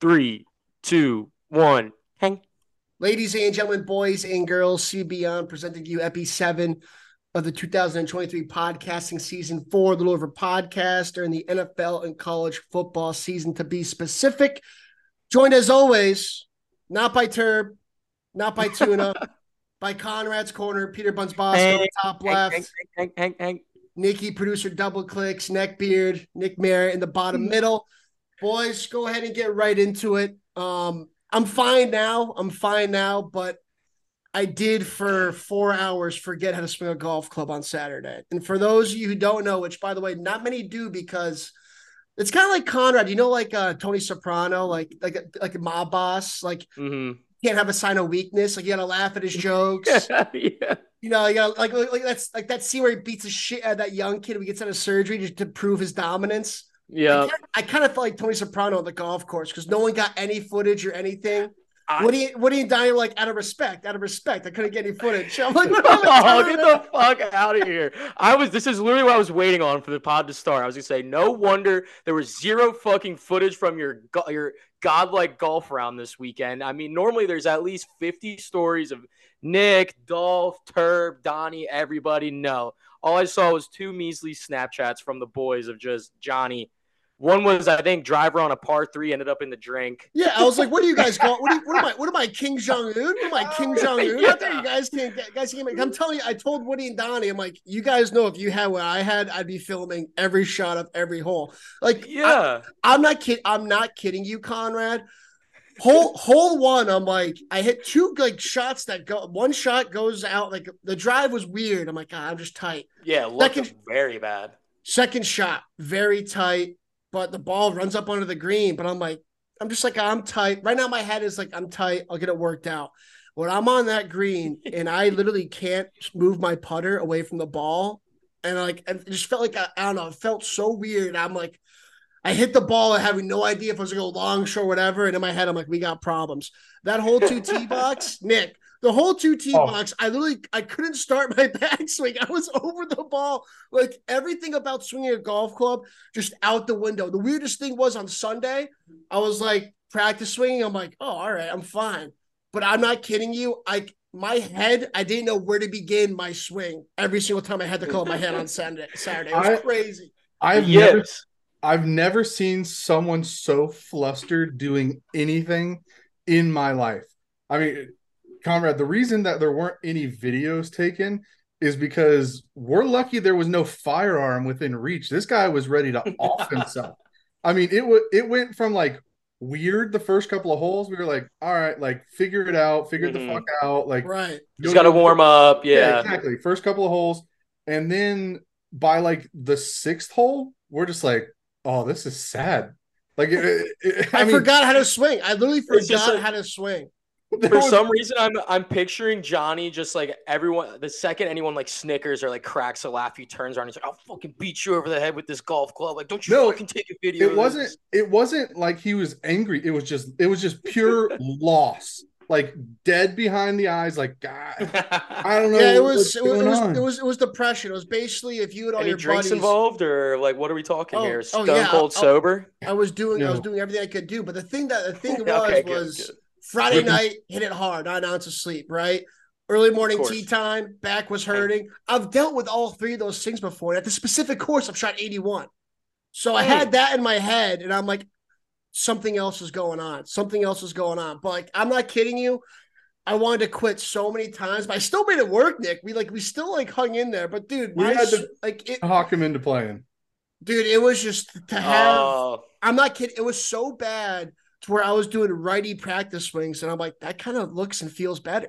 three, two, one. Hang. Ladies and gentlemen, boys and girls, see beyond presenting you Epi 7 of the 2023 podcasting season for Little River Podcast during the NFL and college football season to be specific. Joined as always, not by Turb, not by Tuna, by Conrad's Corner, Peter Buns Boss on the top left. Hang, hang, hang, hang. Nikki, producer double clicks, neckbeard, Nick Merritt in the bottom hmm. middle. Boys, go ahead and get right into it. Um, I'm fine now. I'm fine now, but I did for four hours forget how to swing a golf club on Saturday. And for those of you who don't know, which by the way, not many do because it's kind of like Conrad, you know, like uh, Tony Soprano, like like like a mob boss, like Mhm. can't have a sign of weakness, like you gotta laugh at his jokes. yeah. You know, you gotta like, like like that's like that scene where he beats the shit out of that young kid who gets out of surgery just to prove his dominance. Yeah. I kind of felt like Tony Soprano on the golf course because no one got any footage or anything. I- Woody, Woody and Donnie like, out of respect, out of respect, I couldn't get any footage. I'm like, oh, get the fuck out of here. I was this is literally what I was waiting on for the pod to start. I was gonna say, no wonder there was zero fucking footage from your your godlike golf round this weekend. I mean, normally there's at least 50 stories of Nick, Dolph, Turb, Donnie, everybody. No. All I saw was two measly Snapchats from the boys of just Johnny. One was, I think, driver on a par three ended up in the drink. Yeah, I was like, what are you guys going? What, you, what am I? What am I, Kim Jong Un? What am I, Kim Jong Un? Out there, you guys can't. get- Guys can't. make- I'm telling you, I told Woody and Donnie, I'm like, you guys know if you had what I had, I'd be filming every shot of every hole. Like, Yeah. I'm not kidding. I'm not kidding you, Conrad. Hole hole one, I'm like, I hit two like shots that go. One shot goes out. Like the drive was weird. I'm like, God, I'm just tight. Yeah, Second- very bad. Second shot, very tight, but the ball runs up onto the green. But I'm like, I'm just like, I'm tight. Right now, my head is like, I'm tight. I'll get it worked out. When I'm on that green and I literally can't move my putter away from the ball, and like, it just felt like I, I don't know, it felt so weird. I'm like, I hit the ball having no idea if I was gonna go long, short, whatever. And in my head, I'm like, we got problems. That whole two tee box, Nick, the whole two tee Oh. box, I literally I couldn't start my backswing. I was over the ball. Like everything about swinging a golf club just out the window. The weirdest thing was on Sunday, I was like practice swinging. I'm like, oh, all right, I'm fine. But I'm not kidding you. I my head, I didn't know where to begin my swing every single time I had to call my head on Saturday. Saturday, it was I- crazy. I've never I've never seen someone so flustered doing anything in my life. I mean, Conrad, the reason that there weren't any videos taken is because we're lucky there was no firearm within reach. This guy was ready to off himself. I mean, it was it went from like weird the first couple of holes. We were like, all right, like figure it out, figure it Mhm. the fuck out. Like Right. He's got to warm up. yeah, Yeah. exactly. First couple of holes, and then by like the sixth hole, we're just like, oh, this is sad. Like, it, it- I, I, mean, forgot how to swing. I literally forgot like- how to swing. There For some reason, I'm I'm picturing Johnny just like everyone. The second anyone like snickers or like cracks a laugh, he turns around. And he's like, "I'll fucking beat you over the head with this golf club." Like, don't you No, fucking take a video. it wasn't. this." It wasn't like he was angry. It was just. It was just pure loss. Like dead behind the eyes. Like God, I don't know. Yeah, it what's was it was, it was it was it was depression. It was basically if you and all Any your drinks buddies. involved, or like what are we talking Oh, here? oh, Stone yeah, cold I'll- sober. I was doing I was doing everything I could do, but the thing that the thing was Okay, good, was good. Friday Wait, night hit it hard, nine ounces of sleep, right? Early morning tea time, back was hurting. I've dealt with all three of those things before. At the specific course, I've shot 81. So I had oh. that in my head, and I'm like, something else is going on. Something else is going on. But like, I'm not kidding you. I wanted to quit so many times, but I still made it work, Nick. We like we still like hung in there. But dude, We my had to- like it Hawk him into playing. dude, it was just to have Oh, I'm not kidding. It was so bad to where I was doing righty practice swings, and I'm like, that kind of looks and feels better.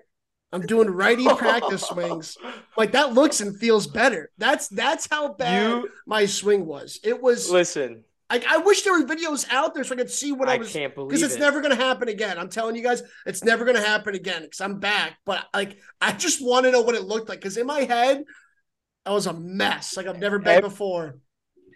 I'm doing righty practice swings. Like that looks and feels better. That's that's how bad You my swing was. It was listen. like I wish there were videos out there so I could see what I, I was can't believe because it's it. never gonna happen again. I'm telling you guys, it's never gonna happen again because I'm back. But like I just want to know what it looked like because in my head, I was a mess. Like I've never been Ev- before.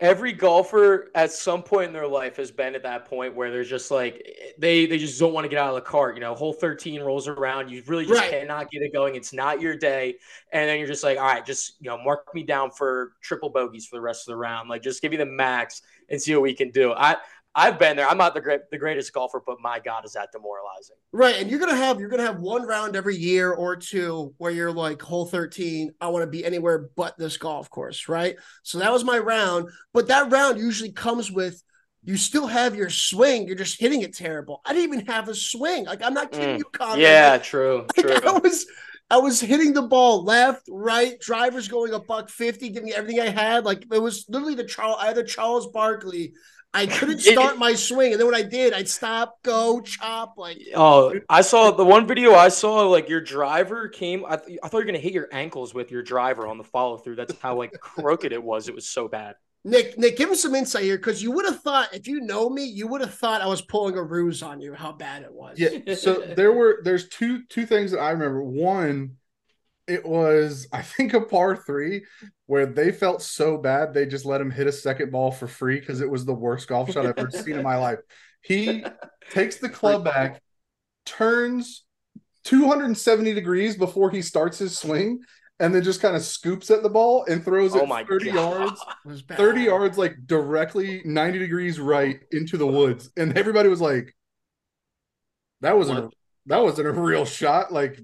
Every golfer at some point in their life has been at that point where they're just like they they just don't want to get out of the cart. You know, hole 13 rolls around, you really just Right. cannot get it going. It's not your day. And then you're just like, all right, just you know, mark me down for triple bogeys for the rest of the round. Like just give me the max and see what we can do. I I've been there. I'm not the great, the greatest golfer, but my God, is that demoralizing? Right, and you're gonna have you're gonna have one round every year or two where you're like hole 13. I want to be anywhere but this golf course, right? So that was my round, but that round usually comes with you still have your swing. You're just hitting it terrible. I didn't even have a swing. Like I'm not kidding Mm. you, Connor. Yeah, Like, true, like, true. I was I was hitting the ball left, right, drivers going a buck fifty, giving everything I had. Like it was literally the Charles I had the Charles Barkley. I couldn't start my swing, and then when I did, I'd stop, go, chop. Like Oh, I saw the one video I saw. Like your driver came. I, th- I thought you were gonna hit your ankles with your driver on the follow through. That's how like crooked it was. It was so bad. Nick, Nick, give him some insight here because you would have thought if you know me, you would have thought I was pulling a ruse on you. How bad it was. Yeah. So there were there's two two things that I remember. One, it was I think a par three where they felt so bad they just let him hit a second ball for free because it was the worst golf shot I've ever seen in my life. He takes the club back, turns 270 degrees before he starts his swing, and then just kind of scoops at the ball and throws Oh it my 30 God. yards. It 30 yards like directly 90 degrees right into the woods and everybody was like that wasn't a, that wasn't a real shot like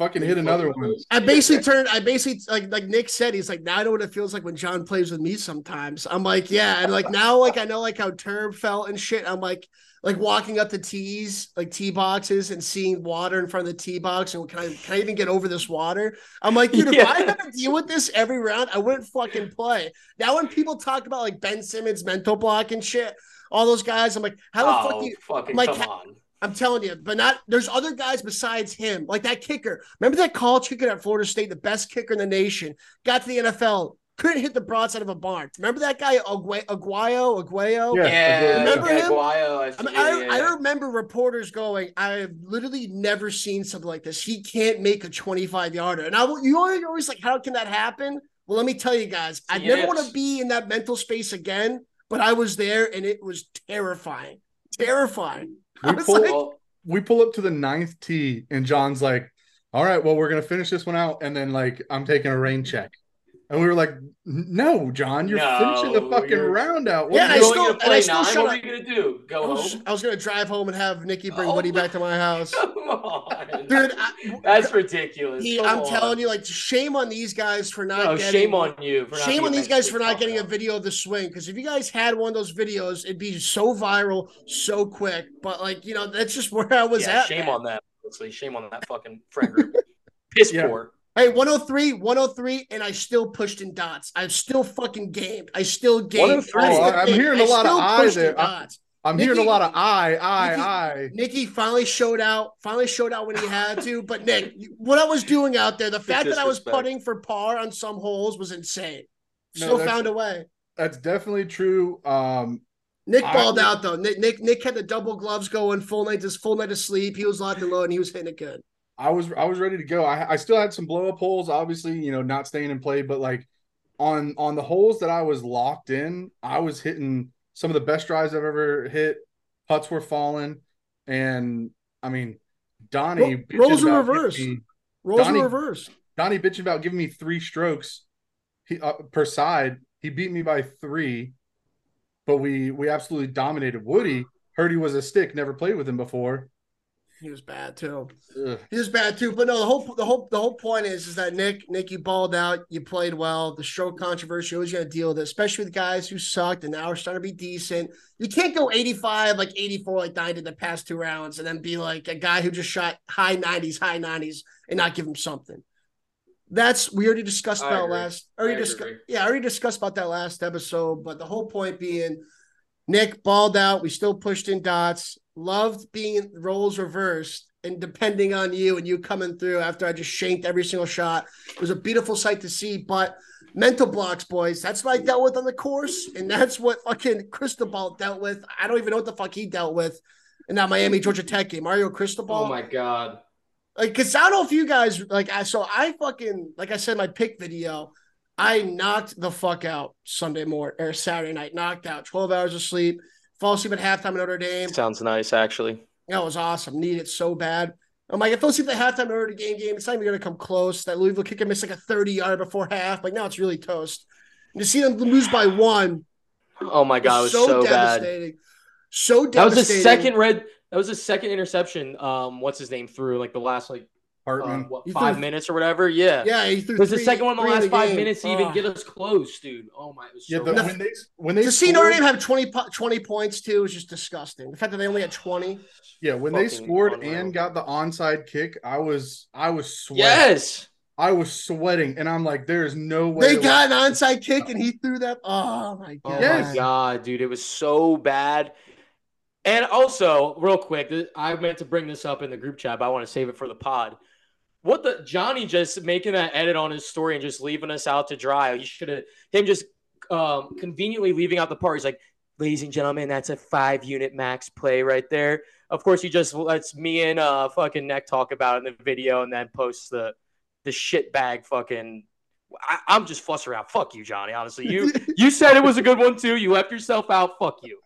fucking hit another one I basically turned. I basically like like Nick said. He's like, now I know what it feels like when John plays with me. Sometimes I'm like, yeah, and like now, like I know like how Turb felt and shit. I'm like, like walking up the tees, like tee boxes, and seeing water in front of the tee box, and can I can I even get over this water? I'm like, dude, if I had to deal with this every round, I wouldn't fucking play. Now when people talk about like Ben Simmons mental block and shit, all those guys, I'm like, how the fuck Oh, do you? fucking like, come on. I'm telling you, but not there's other guys besides him, like that kicker. Remember that college kicker at Florida State, the best kicker in the nation, got to the NFL, couldn't hit the broadside of a barn. Remember that guy, Aguayo, Aguayo, Aguayo? Yeah. Yeah, Remember yeah, him? Guayo, I, I, mean, I, yeah, I remember reporters going, I've literally never seen something like this. He can't make a 25 yarder. And I, you always, you're always like, how can that happen? Well, let me tell you guys, I never want to be in that mental space again, but I was there and it was terrifying. Terrifying. We pulled- like, Well, we pull up to the ninth tee and john's like all right well we're gonna finish this one out and then like i'm taking a rain check and we were like no john you're No, finishing the fucking you're- round out Yeah, What I are you you still- and I gonna still nine. shut What are you gonna do? I Go was, home? I was gonna drive home and have Nikki bring Oh Woody my- back to my house. Come on, Dude, I, that's ridiculous. he, I'm on. telling you, like, shame on these guys for not No, getting. shame on you. For not shame on these guys for not tough getting a video of the swing. Because if you guys had one of those videos, it'd be so viral, so quick. But like, you know, that's just where I was Yeah, at. shame man. on that. Honestly, shame on that fucking friend group. Piss Yeah. poor. Hey, 103, 103, and I still pushed in dots. I'm still fucking gamed. I still gamed. 103. I still I'm gamed. hearing I a lot of still I there. I- dots. i'm hearing a lot of i i Nikki- i Nikki finally showed out. Finally showed out when he had to. But Nick, what I was doing out there, the fact that I was putting for par on some holes was insane. Still that's- found a way. that's definitely true um Nick I- balled out though. Nick, Nick Nick had the double gloves going, full night, just full night of sleep. He was locked and low, and he was hitting it good. I was I was ready to go. I I still had some blow up holes, obviously, you know, not staying in play, but like on on the holes that I was locked in, I was hitting some of the best drives I've ever hit. Putts were falling, and I mean, Donnie Ro- bitching roles are about giving reversed. me- Rolls Donnie- in reverse. Donnie bitching about giving me three strokes he, uh, per side. He beat me by three, but we we absolutely dominated. Woody heard he was a stick, never played with him before. He was bad too. Ugh. He was bad too. But no, the whole the whole the whole point is is that Nick Nick you balled out, you played well. The stroke controversy, always gonna deal with it, especially with guys who sucked and now are starting to be decent. You can't go 85, like 84, like I did the past two rounds, and then be like a guy who just shot high 90s, high 90s, and not give him something. That's we already discussed about last. Already discussed. Yeah, I already discussed about that last episode. But the whole point being, Nick balled out. We still pushed in dots. Loved being roles reversed and depending on you and you coming through after I just shanked every single shot. It was a beautiful sight to see. But mental blocks, boys, that's what I dealt with on the course. And that's what fucking Cristobal dealt with. I don't even know what the fuck he dealt with in that Miami Georgia Tech game. Mario Cristobal. Oh my god. Like, cause I don't know if you guys like. I so I fucking like I said my pick video, I knocked the fuck out Sunday morning or Saturday night. Knocked out, twelve hours of sleep. Fall asleep at halftime in Notre Dame. Sounds nice, actually. That was awesome. Need it so bad. I'm like, I fell asleep at halftime in Notre Dame game. It's not even gonna come close. That Louisville kicker missed like a 30 yard before half. Like now it's really toast. And to see them lose by one Oh my god, it was so, so, bad. devastating. so That was the second red. That was the second interception. Um, what's his name threw like the last like uh, what, five threw- minutes or whatever. Yeah. Yeah, he threw It was the second one in the three last five game. minutes to even Oh. get us close, dude. Oh my, it was yeah, so the, bad. when they when they To see Notre Dame have 20, 20 points too is just disgusting. The fact that they only had 20. yeah, when they scored unreal. and got the onside kick, I was I was sweating. Yes. I was sweating, and I'm like, there is no way. They got an onside kick and he threw that. Oh my Oh god! Yes. my god, dude, it was so bad. And also, real quick, I meant to bring this up in the group chat, but I want to save it for the pod. What the Johnny just making that edit on his story and just leaving us out to dry. He should have him just um, conveniently leaving out the part. He's like, ladies and gentlemen, that's a five unit max play right there. Of course, he just lets me and uh fucking neck talk about in the video and then posts the the shit bag fucking. I, I'm just flustered out. Fuck you, Johnny. Honestly, you you said it was a good one too. You left yourself out. Fuck you.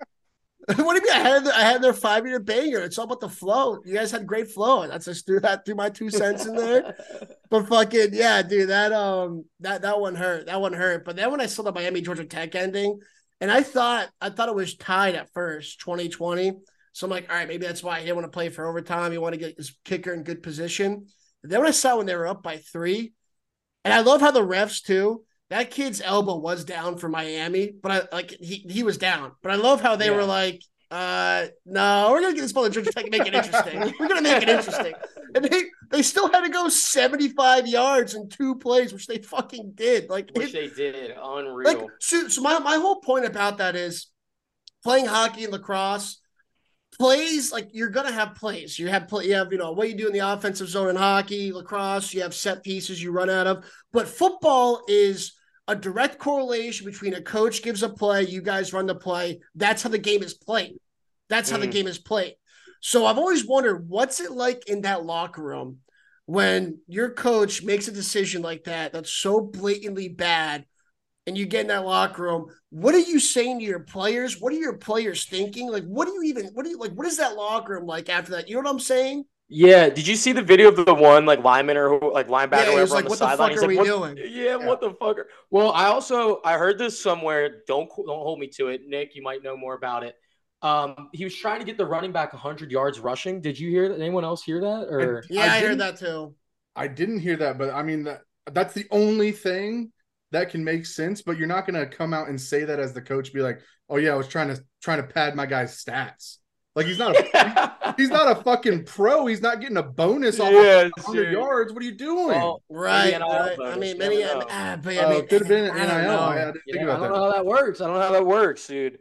what do you mean? I had I had their five year banger. It's all about the flow. You guys had great flow. That's just threw that threw my two cents in there. But fucking yeah, dude, that um that that one hurt. That one hurt. But then when I saw the Miami Georgia Tech ending, and I thought I thought it was tied at first, 2020. So I'm like, all right, maybe that's why he didn't want to play for overtime. He want to get his kicker in good position. And then when I saw when they were up by three, and I love how the refs too. That kid's elbow was down for Miami, but I like he he was down. But I love how they Yeah. were like, uh, no, we're gonna get this ball to Georgia Tech and make it interesting. we're gonna make it interesting. And they they still had to go 75 yards in two plays, which they fucking did. Like, Which it- they did. Unreal. like so, so my, my whole point about that is playing hockey and lacrosse plays like you're gonna have plays you have play you have you know what you do in the offensive zone in hockey lacrosse you have set pieces you run out of but football is a direct correlation between a coach gives a play you guys run the play that's how the game is played that's how the Mm. game is played so i've always wondered what's it like in that locker room when your coach makes a decision like that that's so blatantly bad and you get in that locker room, what are you saying to your players? What are your players thinking? Like, what do you even, what do you like, what is that locker room like after that? You know what I'm saying? Yeah. Did you see the video of the one like lineman or like linebacker Yeah, he or was whatever like, on the "What the sideline? fuck He's are like, we what, doing?" Yeah, what the fuck? Are... Well, I also I heard this somewhere. Don't don't hold me to it, Nick. You might know more about it. Um, he was trying to get the running back 100 yards rushing. Did you hear that? Anyone else hear that? Or Yeah, I, I heard that too. I didn't hear that, but I mean that that's the only thing that can make sense. But you're not gonna come out and say that as the coach, be like, "Oh yeah, I was trying to trying to pad my guy's stats." Like he's not a he's not a fucking pro. He's not getting a bonus off yeah, of 100 yards. What are you doing? Well, Right. Right. I mean, you many, never know. ah, but I Oh, mean, it could have been an I don't NIL. know. I didn't think Yeah, I don't that. know how that works. I don't know how that works, dude.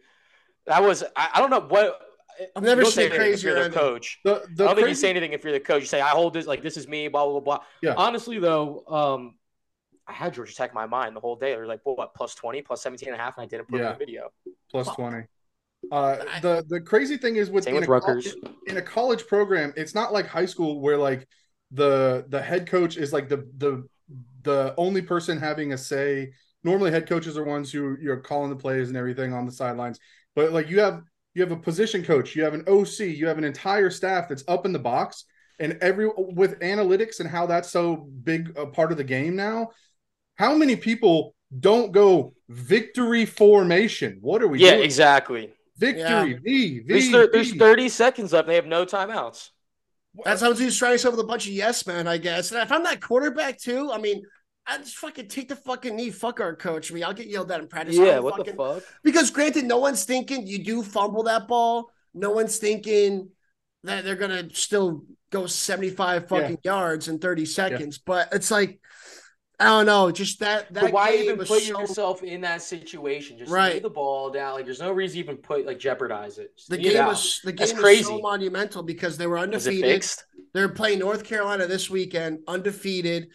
That was I, I don't know what. I've never you seen say anything if you're crazier the coach. The I don't think you say anything if you're the coach. You say, "I hold this like this is me." Blah blah blah. Yeah. Honestly, though, um, I had Georgia Tech in my mind the whole day. They're like, well, "What plus 20, plus 17 and a half," and I didn't put it in the video. plus Fuck. 20. Uh, the the crazy thing is with in with a col- Rutgers. in a college program, it's not like high school where like the the head coach is like the the the only person having a say. Normally, head coaches are ones who you're calling the plays and everything on the sidelines. But like you have you have a position coach, you have an OC, you have an entire staff that's up in the box, and every with analytics and how that's so big a part of the game now. How many people don't go victory formation? What are we Yeah, doing? exactly. Victory, V, V, There's, thir- there's 30 seconds left. They have no timeouts. That's how he's trying himself with a bunch of yes men, I guess. And if I'm that quarterback too, I mean, I just fucking take the fucking knee. Fuck our coach. I mean, I'll get yelled at in practice. Yeah, what fucking- the fuck? Because granted, no one's thinking you do fumble that ball. No one's thinking that they're gonna still go 75 fucking yards in 30 seconds. But it's like, I don't know, just that that But why even put so- yourself in that situation? Just Right. the ball down. Like, there's no reason to even put like jeopardize it. Just the game was the game That's was crazy. so monumental because they were undefeated. They're playing North Carolina this weekend, undefeated.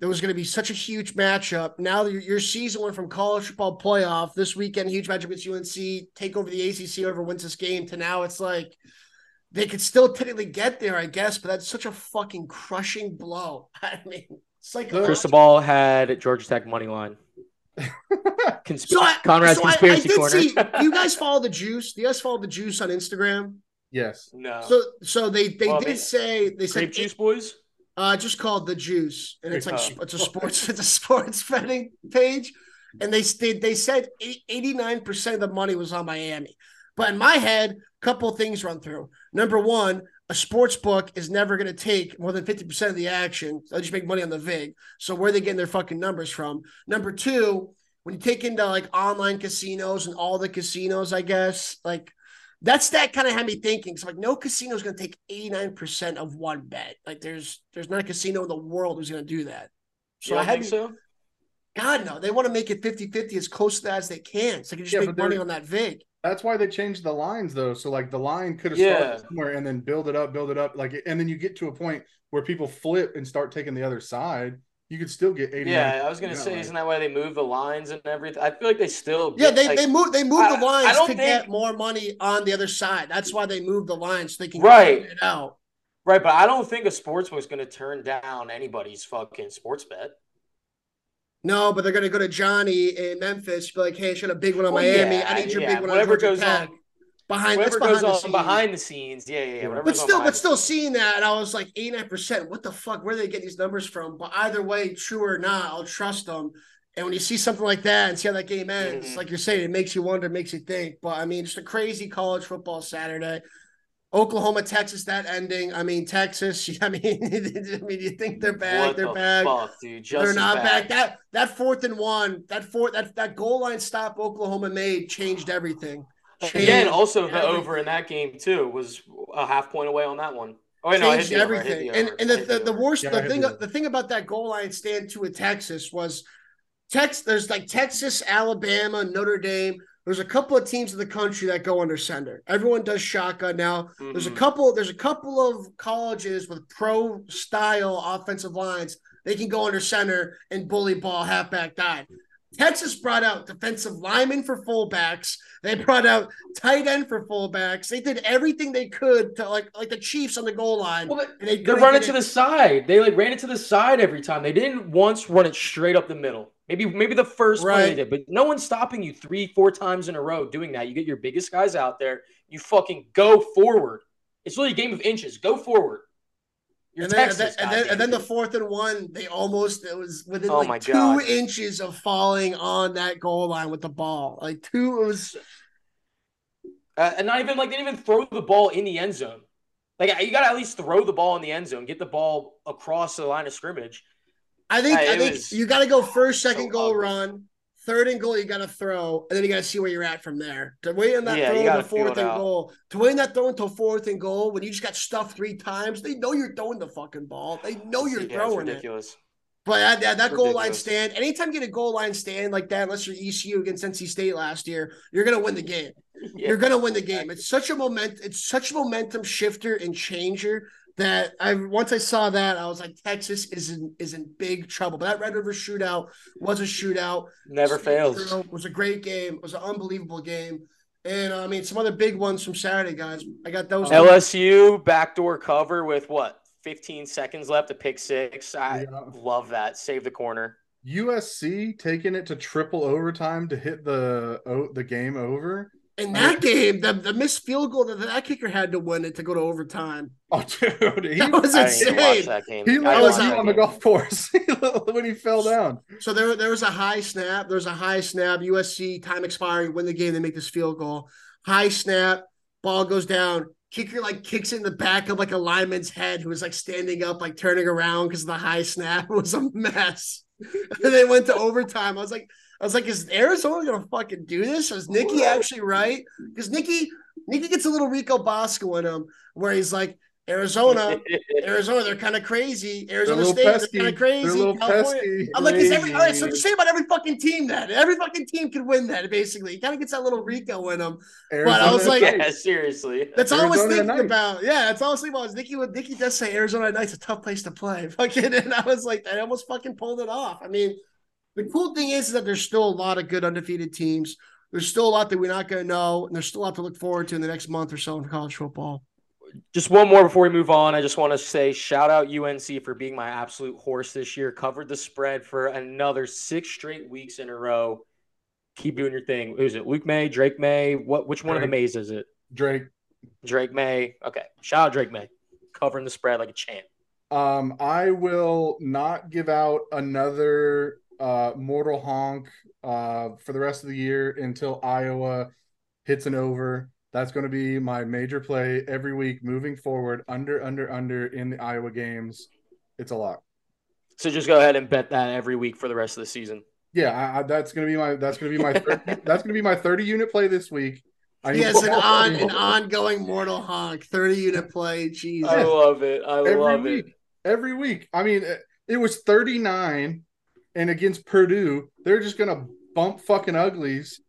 There was going to be such a huge matchup. Now your, your season went from college football playoff this weekend, huge matchup against UNC, take over the ACC, whoever wins this game. To now, it's like they could still technically get there, I guess, but that's such a fucking crushing blow. I mean, it's like The- Cristobal had Georgia Tech money line. Consp- So I, Conrad's so I- I conspiracy did corner. see- you guys follow the juice? Do you guys follow the juice on Instagram? Yes. no. So, so they they Well, did mean, say they said Grape juice boys. Uh, just called the Juice, and it's like Oh. it's a sports it's a sports betting page, and they did they said eighty nine percent of the money was on Miami, But in my head, a couple of things run through. Number one, a sports book is never going to take more than 50% of the action. They'll just make money on the VIG. So where are they getting their fucking numbers from? Number two, when you take into like online casinos and all the casinos, I guess, like that's that kind of had me thinking. So like no casino is going to take 89% of one bet. Like there's there's not a casino in the world who's going to do that. So I think so. God no, they want to make it 50-50 as close to that as they can. So they can just yeah, make money on that VIG. That's why they changed the lines though. So like the line could have yeah. started somewhere and then build it up, build it up, like and then you get to a point where people flip and start taking the other side. You could still get 80. Yeah, I was gonna say, isn't that why they move the lines and everything? I feel like they still Yeah, they, like, they move they move I, the lines to think... get more money on the other side. That's why they move the lines so they can right. it out. Right, but I don't think a sportsbook is gonna turn down anybody's fucking sports bet. No, but they're going to go to Johnny in Memphis. Be like, hey, I should a big one on well, Miami. Yeah, I need your yeah. big one whatever on goes Tech. On, behind whatever behind goes the on scenes. behind the scenes. Yeah, yeah, yeah. But still, but still seeing that, and I was like, eighty nine percent. What the fuck? Where do they get these numbers from? But either way, true or not, I'll trust them. And when you see something like that and see how that game ends, mm-hmm. like you're saying, it makes you wonder, makes you think. But I mean, just a crazy college football Saturday. Oklahoma, Texas, that ending. I mean, Texas. I mean, I mean, you think they're back? What they're the back. Fuck, dude. they're not back. That that fourth and one, that fourth, that that goal line stop Oklahoma made changed everything. Changed Again, also the over in that game too was a half point away on that one. Oh, wait, changed no, everything. And and the, the, the worst, yeah, the thing, the thing about that goal line stand to a Texas was Texas. There's like Texas, Alabama, Notre Dame there's a couple of teams in the country that go under center. Everyone does shotgun now. Mm-hmm. There's a mm-hmm. couple. There's a couple of colleges with pro style offensive lines. They can go under center and bully ball halfback dive. Texas brought out defensive linemen for fullbacks. They brought out tight end for fullbacks. They did everything they could to like like the Chiefs on the goal line. Well, they, they run it to the side. They like ran it to the side every time. They didn't once run it straight up the middle. Maybe maybe the first right. play did, but no one's stopping you three, four times in a row doing that. You get your biggest guys out there, you fucking go forward. It's really a game of inches. Go forward. and then, and, then, and, then, and then, the fourth and one, they almost it was within oh like two God. inches of falling on that goal line with the ball. Like two, it was, uh, and not even like they didn't even throw the ball in the end zone. Like you got to at least throw the ball in the end zone, get the ball across the line of scrimmage. I think I think you got to go first, second so goal ugly. run, third and goal. You got to throw, and then you got to see where you're at from there. To wait on that yeah, throw to fourth and goal, to wait on that throw until fourth and goal when you just got stuffed three times, they know you're throwing the fucking ball. They know you're yeah, throwing it. But that, that goal line stand, anytime you get a goal line stand like that, unless you're ECU against NC State last year, you're gonna win the game. Yeah. You're gonna win the game. It's such a moment. It's such a momentum shifter and changer that I once I saw that I was like Texas is in is in big trouble. But that Red River shootout was a shootout. Never fails. It was a great game. It was an unbelievable game. And uh, I mean some other big ones from Saturday, guys. I got those. LSU backdoor cover with what 15 seconds left to pick six. I yeah. love that. Save the corner. USC taking it to triple overtime to hit the oh, the game over in that game, the, the missed field goal that that kicker had to win it to go to overtime. Oh, dude, he, that was insane. That he was on the golf course when he fell down. So there, there was a high snap. There's a high snap. USC time expiring, win the game. They make this field goal. High snap, ball goes down. Kicker like kicks in the back of like a lineman's head who was like standing up, like turning around because of the high snap. It was a mess. and they went to overtime. I was like, I was like, is Arizona gonna fucking do this? Is Nikki actually right? Because Nikki Nikki gets a little Rico Bosco in him, where he's like, Arizona, Arizona, they're kind of crazy. Arizona State, pesky. they're kind of crazy. California. I'm like, is every all right? So just say about every fucking team that every fucking team can win that. Basically, he kind of gets that little Rico in him. Arizona but I was like, yeah, seriously, that's all I was thinking about. Yeah, that's all I was thinking about. Nicky, Nikki does say Arizona Night's a tough place to play. Fucking, and I was like, I almost fucking pulled it off. I mean, the cool thing is that there's still a lot of good undefeated teams. There's still a lot that we're not going to know, and there's still a lot to look forward to in the next month or so in college football. Just one more before we move on. I just want to say shout out UNC for being my absolute horse this year. Covered the spread for another six straight weeks in a row. Keep doing your thing. Who's it? Luke Maye, Drake Maye. What? Which one Drake. of the Mays is it? Drake. Drake Maye. Okay. Shout out Drake Maye. Covering the spread like a champ. Um, I will not give out another uh, Mortal Honk uh, for the rest of the year until Iowa hits an over. That's going to be my major play every week moving forward. Under, under, under in the Iowa games. It's a lot. So just go ahead and bet that every week for the rest of the season. Yeah, I, I, that's going to be my that's going to be my 30, that's going to be my thirty unit play this week. I he has an on an ongoing mortal honk, thirty unit play. Jesus, I love it. I every love week, it. Every week. I mean, it was thirty nine, and against Purdue, they're just going to bump fucking uglies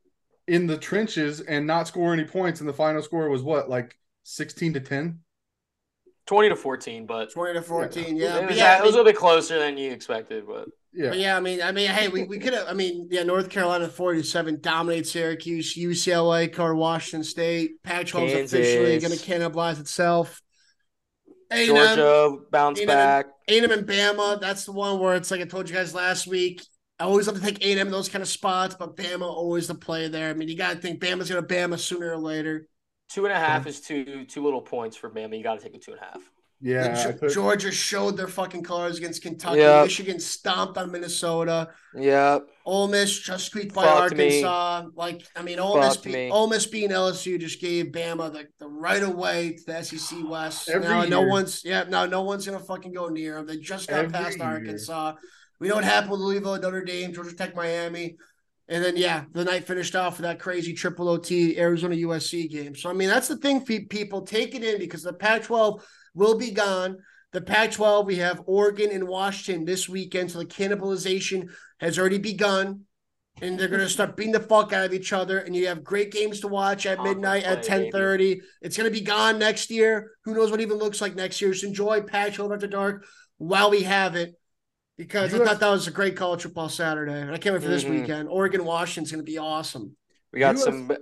in the trenches and not score any points. And the final score was what, like sixteen to ten. 20 to 14, but 20 to 14, yeah. It was, yeah, it was a little bit closer than you expected, but yeah. But yeah, I mean, I mean, hey, we, we could have. I mean, yeah, North Carolina forty-seven dominates Syracuse, UCLA or Washington State. Pac-12 officially going to cannibalize itself. A&M, Georgia bounce A&M, back. A&M and Bama. That's the one where it's like I told you guys last week. I always love to take A&M in those kind of spots, but Bama always the play there. I mean, you got to think Bama's going to Bama sooner or later. Two and a half is two two little points for Bama. You got to take a two and a half. Yeah, put... Georgia showed their fucking colors against Kentucky. Yep. Michigan stomped on Minnesota. Yeah. Ole Miss just squeaked by Arkansas. Me. Like, I mean, Ole Miss, be- Ole Miss being LSU just gave Bama the, the right of way to the SEC West. Every now, year. no one's yeah, no, no one's gonna fucking go near them. They just got Every past year. Arkansas. We know what happened with Louisville, Notre Dame, Georgia Tech, Miami. And then, yeah, the night finished off with that crazy triple OT Arizona USC game. So, I mean, that's the thing, people take it in because the Pac 12 will be gone. The Pac 12, we have Oregon and Washington this weekend. So the cannibalization has already begun. And they're going to start beating the fuck out of each other. And you have great games to watch at midnight at 1030. It's going to be gone next year. Who knows what even looks like next year. So enjoy Pac 12 after dark while we have it. Because I thought that was a great college football Saturday. And I can't wait for this mm-hmm. weekend. Oregon Washington's going to be awesome. We got US- some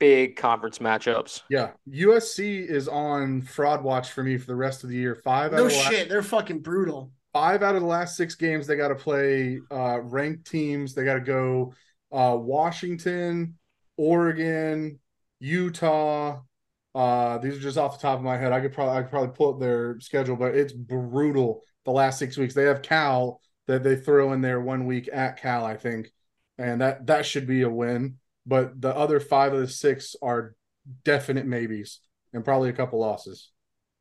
big conference matchups. Yeah, USC is on fraud watch for me for the rest of the year. Five. No shit, last, they're fucking brutal. Five out of the last six games, they got to play uh, ranked teams. They got to go uh, Washington, Oregon, Utah. Uh, these are just off the top of my head. I could probably I could probably pull up their schedule, but it's brutal. The last six weeks, they have Cal that they throw in there one week at Cal, I think, and that that should be a win but the other five of the six are definite maybes and probably a couple losses.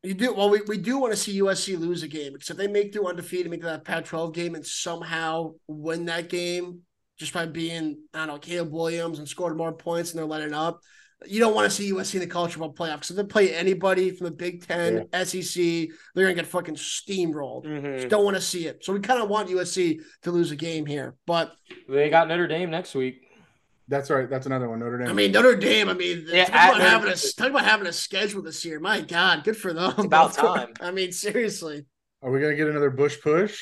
You do well. We, we do want to see USC lose a game because if they make through undefeated, make that Pac-12 game, and somehow win that game just by being I don't know Caleb Williams and scored more points and they're letting up. You don't want to see USC in the college football playoff because if they play anybody from the Big Ten, yeah. SEC, they're gonna get fucking steamrolled. Mm-hmm. Just don't want to see it. So we kind of want USC to lose a game here, but they got Notre Dame next week. That's right. That's another one. Notre Dame. I mean, Notre Dame. I mean, yeah, talk about having a talk about having a schedule this year. My God, good for them. It's about time. I mean, seriously. Are we gonna get another Bush push?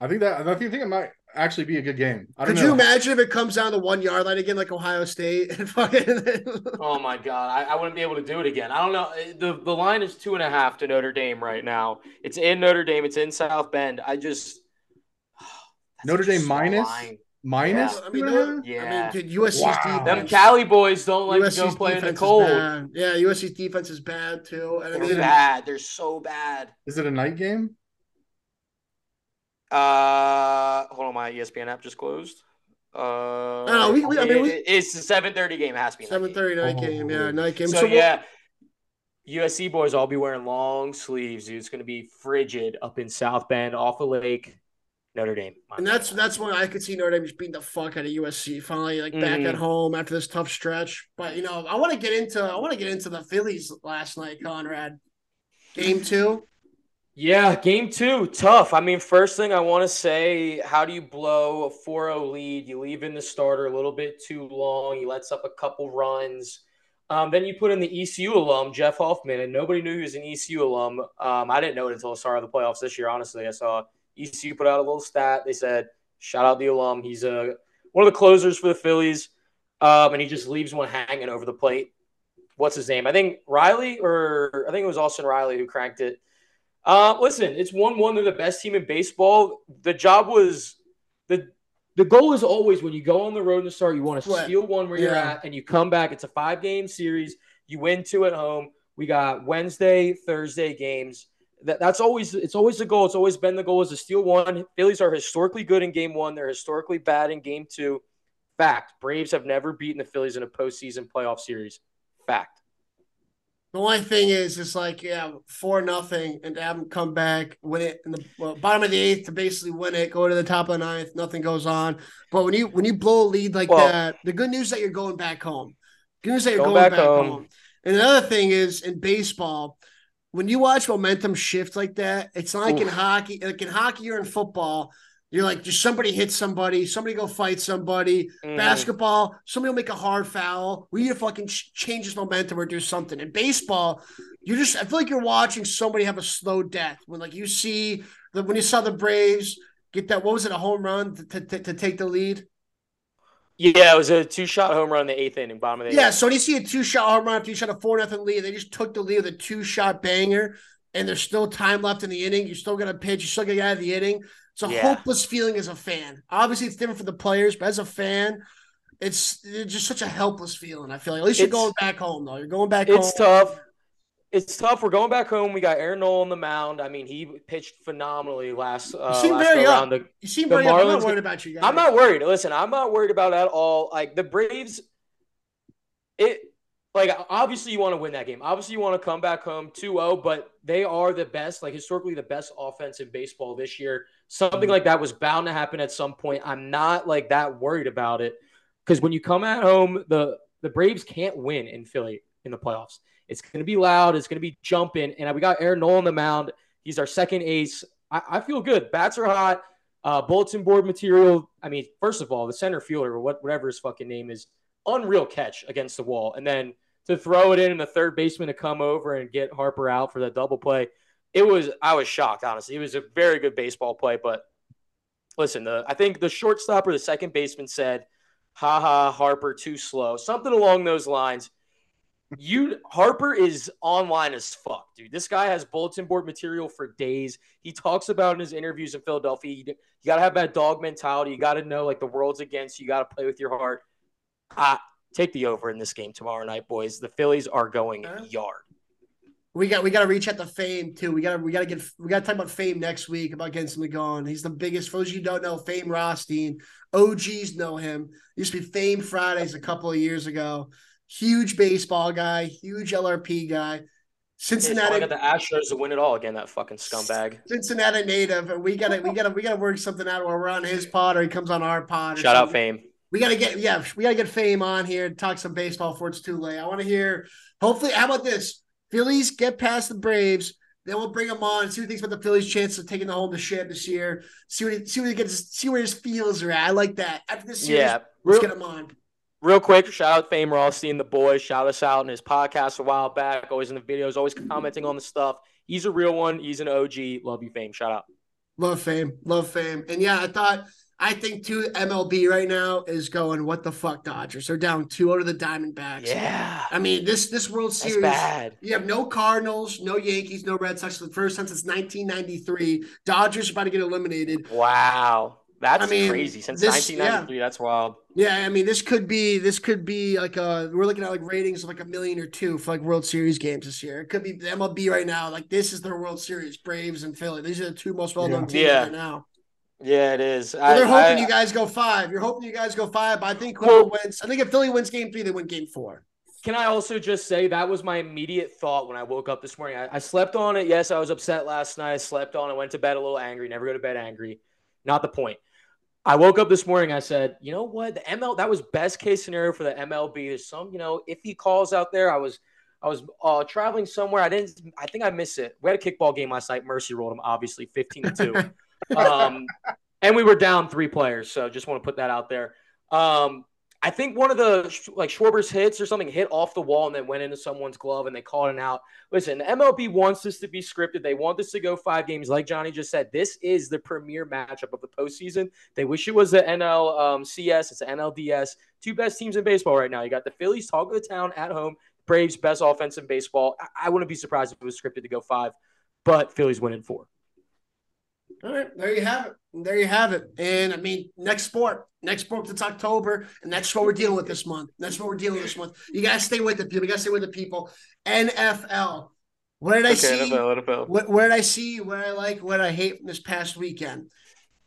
I think that I think it might actually be a good game. Could know. you imagine if it comes down to one yard line again, like Ohio State? oh my God, I, I, wouldn't be able to do it again. I don't know. Eh, the The line is two and a half to Notre Dame right now. It's in Notre Dame. It's in South Bend. I just Notre Dame minus. Line minus. Yeah. I mean, yeah. I mean, dude, USC's wow. defense. Them Cali boys don't like USC's to go play in the cold. Yeah, USC's defense is bad too. And They're bad. They're so bad. Is it a night game? Uh, hold on, my ESPN app just closed. Uh, I know. We, we, I mean, we, it's a seven thirty game. It has to be seven thirty night game. Oh, yeah, night game. So, so yeah. USC boys all be wearing long sleeves, dude. It's going to be frigid up in South Bend off a lake. Notre Dame. And that's that's when I could see Notre Dame just beating the fuck out of USC finally, like mm-hmm. back at mm-hmm. home after this tough stretch. But you know, I want to get into I want to get into the Phillies last night, Conrad. Game two. Yeah, game two, tough. I mean, first thing I want to say, how do you blow a 4-0 lead? You leave in the starter a little bit too long. He lets up a couple runs. Um, then you put in the ECU alum, Jeff Hoffman, and nobody knew he was an ECU alum. Um, I didn't know it until the start of the playoffs this year, honestly. I saw ECU put out a little stat. They said, shout out the alum. He's a, uh, one of the closers for the Phillies, um, and he just leaves one hanging over the plate. What's his name? I think Riley, or I think it was Austin Riley who cranked it. Uh, listen, it's 1 1. They're the best team in baseball. The job was the the goal is always when you go on the road to start, you want to steal one where yeah. you're at and you come back. It's a five game series. You win two at home. We got Wednesday, Thursday games that, that's always it's always the goal. It's always been the goal is to steal one. Phillies are historically good in game one. They're historically bad in game two. Fact. Braves have never beaten the Phillies in a postseason playoff series. Fact. The only thing is, it's like yeah, four nothing, and to have them come back, win it in the well, bottom of the eighth to basically win it, go to the top of the ninth, nothing goes on. But when you when you blow a lead like Well- that, the good news that you're going back home. Good news that you're Going going, back back, home. home. And another thing is in baseball, when you watch momentum shift like that, it's not like in hockey. Like in hockey or in football, you're like just somebody hit somebody, somebody go fight somebody. Mm. Basketball, somebody will make a hard foul. We need to fucking ch- change this momentum or do something. In baseball, you just I feel like you're watching somebody have a slow death when like you see the when you saw the Braves get that what was it a home run to, to, to take the lead. Yeah, it was a two shot home run in the eighth inning, bottom of the Yeah, eighth. so when you see a two shot home run after you shot a four nothing lead, they just took the lead with a two shot banger, and there's still time left in the inning. You're still gonna pitch. You're still gonna get out of the inning. It's a Yeah. hopeless feeling as a fan. Obviously, it's different for the players, but as a fan, it's, it's just such a helpless feeling. I feel like at least you're It's- going back home though. You're going back It's home. tough. It's tough. We're going back home. We got Aaron Nola on the mound. I mean, he pitched phenomenally last uh, seem last very up. round. The- You seem very. I'm not Marlins- worried about you guys. I'm not worried. Listen, I'm not worried about at all. Like the Braves, it like obviously you want to win that game. Obviously you want to come back home 2-0, but they are the best, like historically the best offense in baseball this year. Something like that was bound to happen at some point. I'm not like that worried about it because when you come at home, the the Braves can't win in Philly in the playoffs. It's going to be loud. It's going to be jumping. And we got Aaron Nola on the mound. He's our second ace. I, I feel good. Bats are hot. Uh, bulletin board material. I mean, first of all, the center fielder, or what, whatever his fucking name is, unreal catch against the wall. And then to throw it in and the third baseman to come over and get Harper out for the double play. It was, I was shocked, honestly. It was a very good baseball play. But listen, the, I think the shortstop or the second baseman said, haha, Harper too slow, something along those lines. You Harper is online as fuck, dude. This guy has bulletin board material for days. He talks about in his interviews in Philadelphia. You, you got to have that dog mentality. You got to know like the world's against you. You got to play with your heart. Uh, take the over in this game tomorrow night, boys. The Phillies are going Huh? yard. We got we got to reach out to Fame too. We got to we got to get we got to talk about Fame next week about getting something going. He's the biggest. For those of you who don't know, Fame Rothstein, OGs know him. Used to be Fame Fridays a couple of years ago. Huge baseball guy, huge LRP guy. Cincinnati, got the Astros to win it all again. That fucking scumbag. Cincinnati native, and we gotta we gotta we gotta work something out where we're on his pod or he comes on our pod. Shout out. Fame. We gotta get yeah, we gotta get fame on here and talk some baseball before it's too late. I want to hear. Hopefully, how about this? Phillies get past the Braves, then we'll bring him on and see what he thinks about the Phillies' chance of taking the home the ship this year. See what he, see what he gets. See where his feels are at. I like that. After this series, Yeah. let's get him on. Real quick, shout out Fame Rothstein, the boys. Shout us out in his podcast a while back. Always in the videos, always commenting on the stuff. He's a real one. He's an OG. Love you, Fame. Shout out. Love fame, love fame, and yeah, I thought. I think too MLB right now is going what the fuck Dodgers. They're down 2 out of the Diamondbacks. Yeah. I mean this this World That's Series bad. You have no Cardinals, no Yankees, no Red Sox for the first time since 1993. Dodgers about to get eliminated. Wow. That's I mean, crazy. Since this- 1993, that's wild. Yeah, I mean this could be this could be like a we're looking at like ratings of like a million or two for like World Series games this year. It could be the MLB right now. Like this is their World Series, Braves and Philly. These are the two most well known Yeah. teams Yeah. right now. Yeah, it is. Well, they're hoping I- you guys go five. You're hoping you guys go five, but I think whoever Well- wins, I think if Philly wins game three, they win game four. Can I also just say that was my immediate thought when I woke up this morning? I, I slept on it. Yes, I was upset last night. I slept on it. Went to bed a little angry. Never go to bed angry. Not the point. I woke up this morning. I said, you know what? The ML that was best case scenario for the MLB. There's some, you know, iffy calls out there. I was, I was uh, traveling somewhere. I didn't. I think I missed it. We had a kickball game last night. Mercy rolled them, obviously, 15 to two. um, and we were down three players. So just want to put that out there. Um, I think one of the like Schwarber's hits or something hit off the wall and then went into someone's glove and they called it out. Listen, MLB wants this to be scripted. They want this to go five games. Like Johnny just said, this is the premier matchup of the postseason. They wish it was the NL um, It's the NLDS. Two best teams in baseball right now. You got the Phillies, talk of the town at home. Braves, best offense in baseball. I, I wouldn't be surprised if it was scripted to go five, but Phillies win in four. All right, there you have it. There you have it. And I mean, next sport, next sport, it's October, and that's what we're dealing with this month. That's what we're dealing with this month. You gotta stay with the people. You gotta stay with the people. NFL. What did I see? NFL. What where did I see? What I like? What I hate from this past weekend?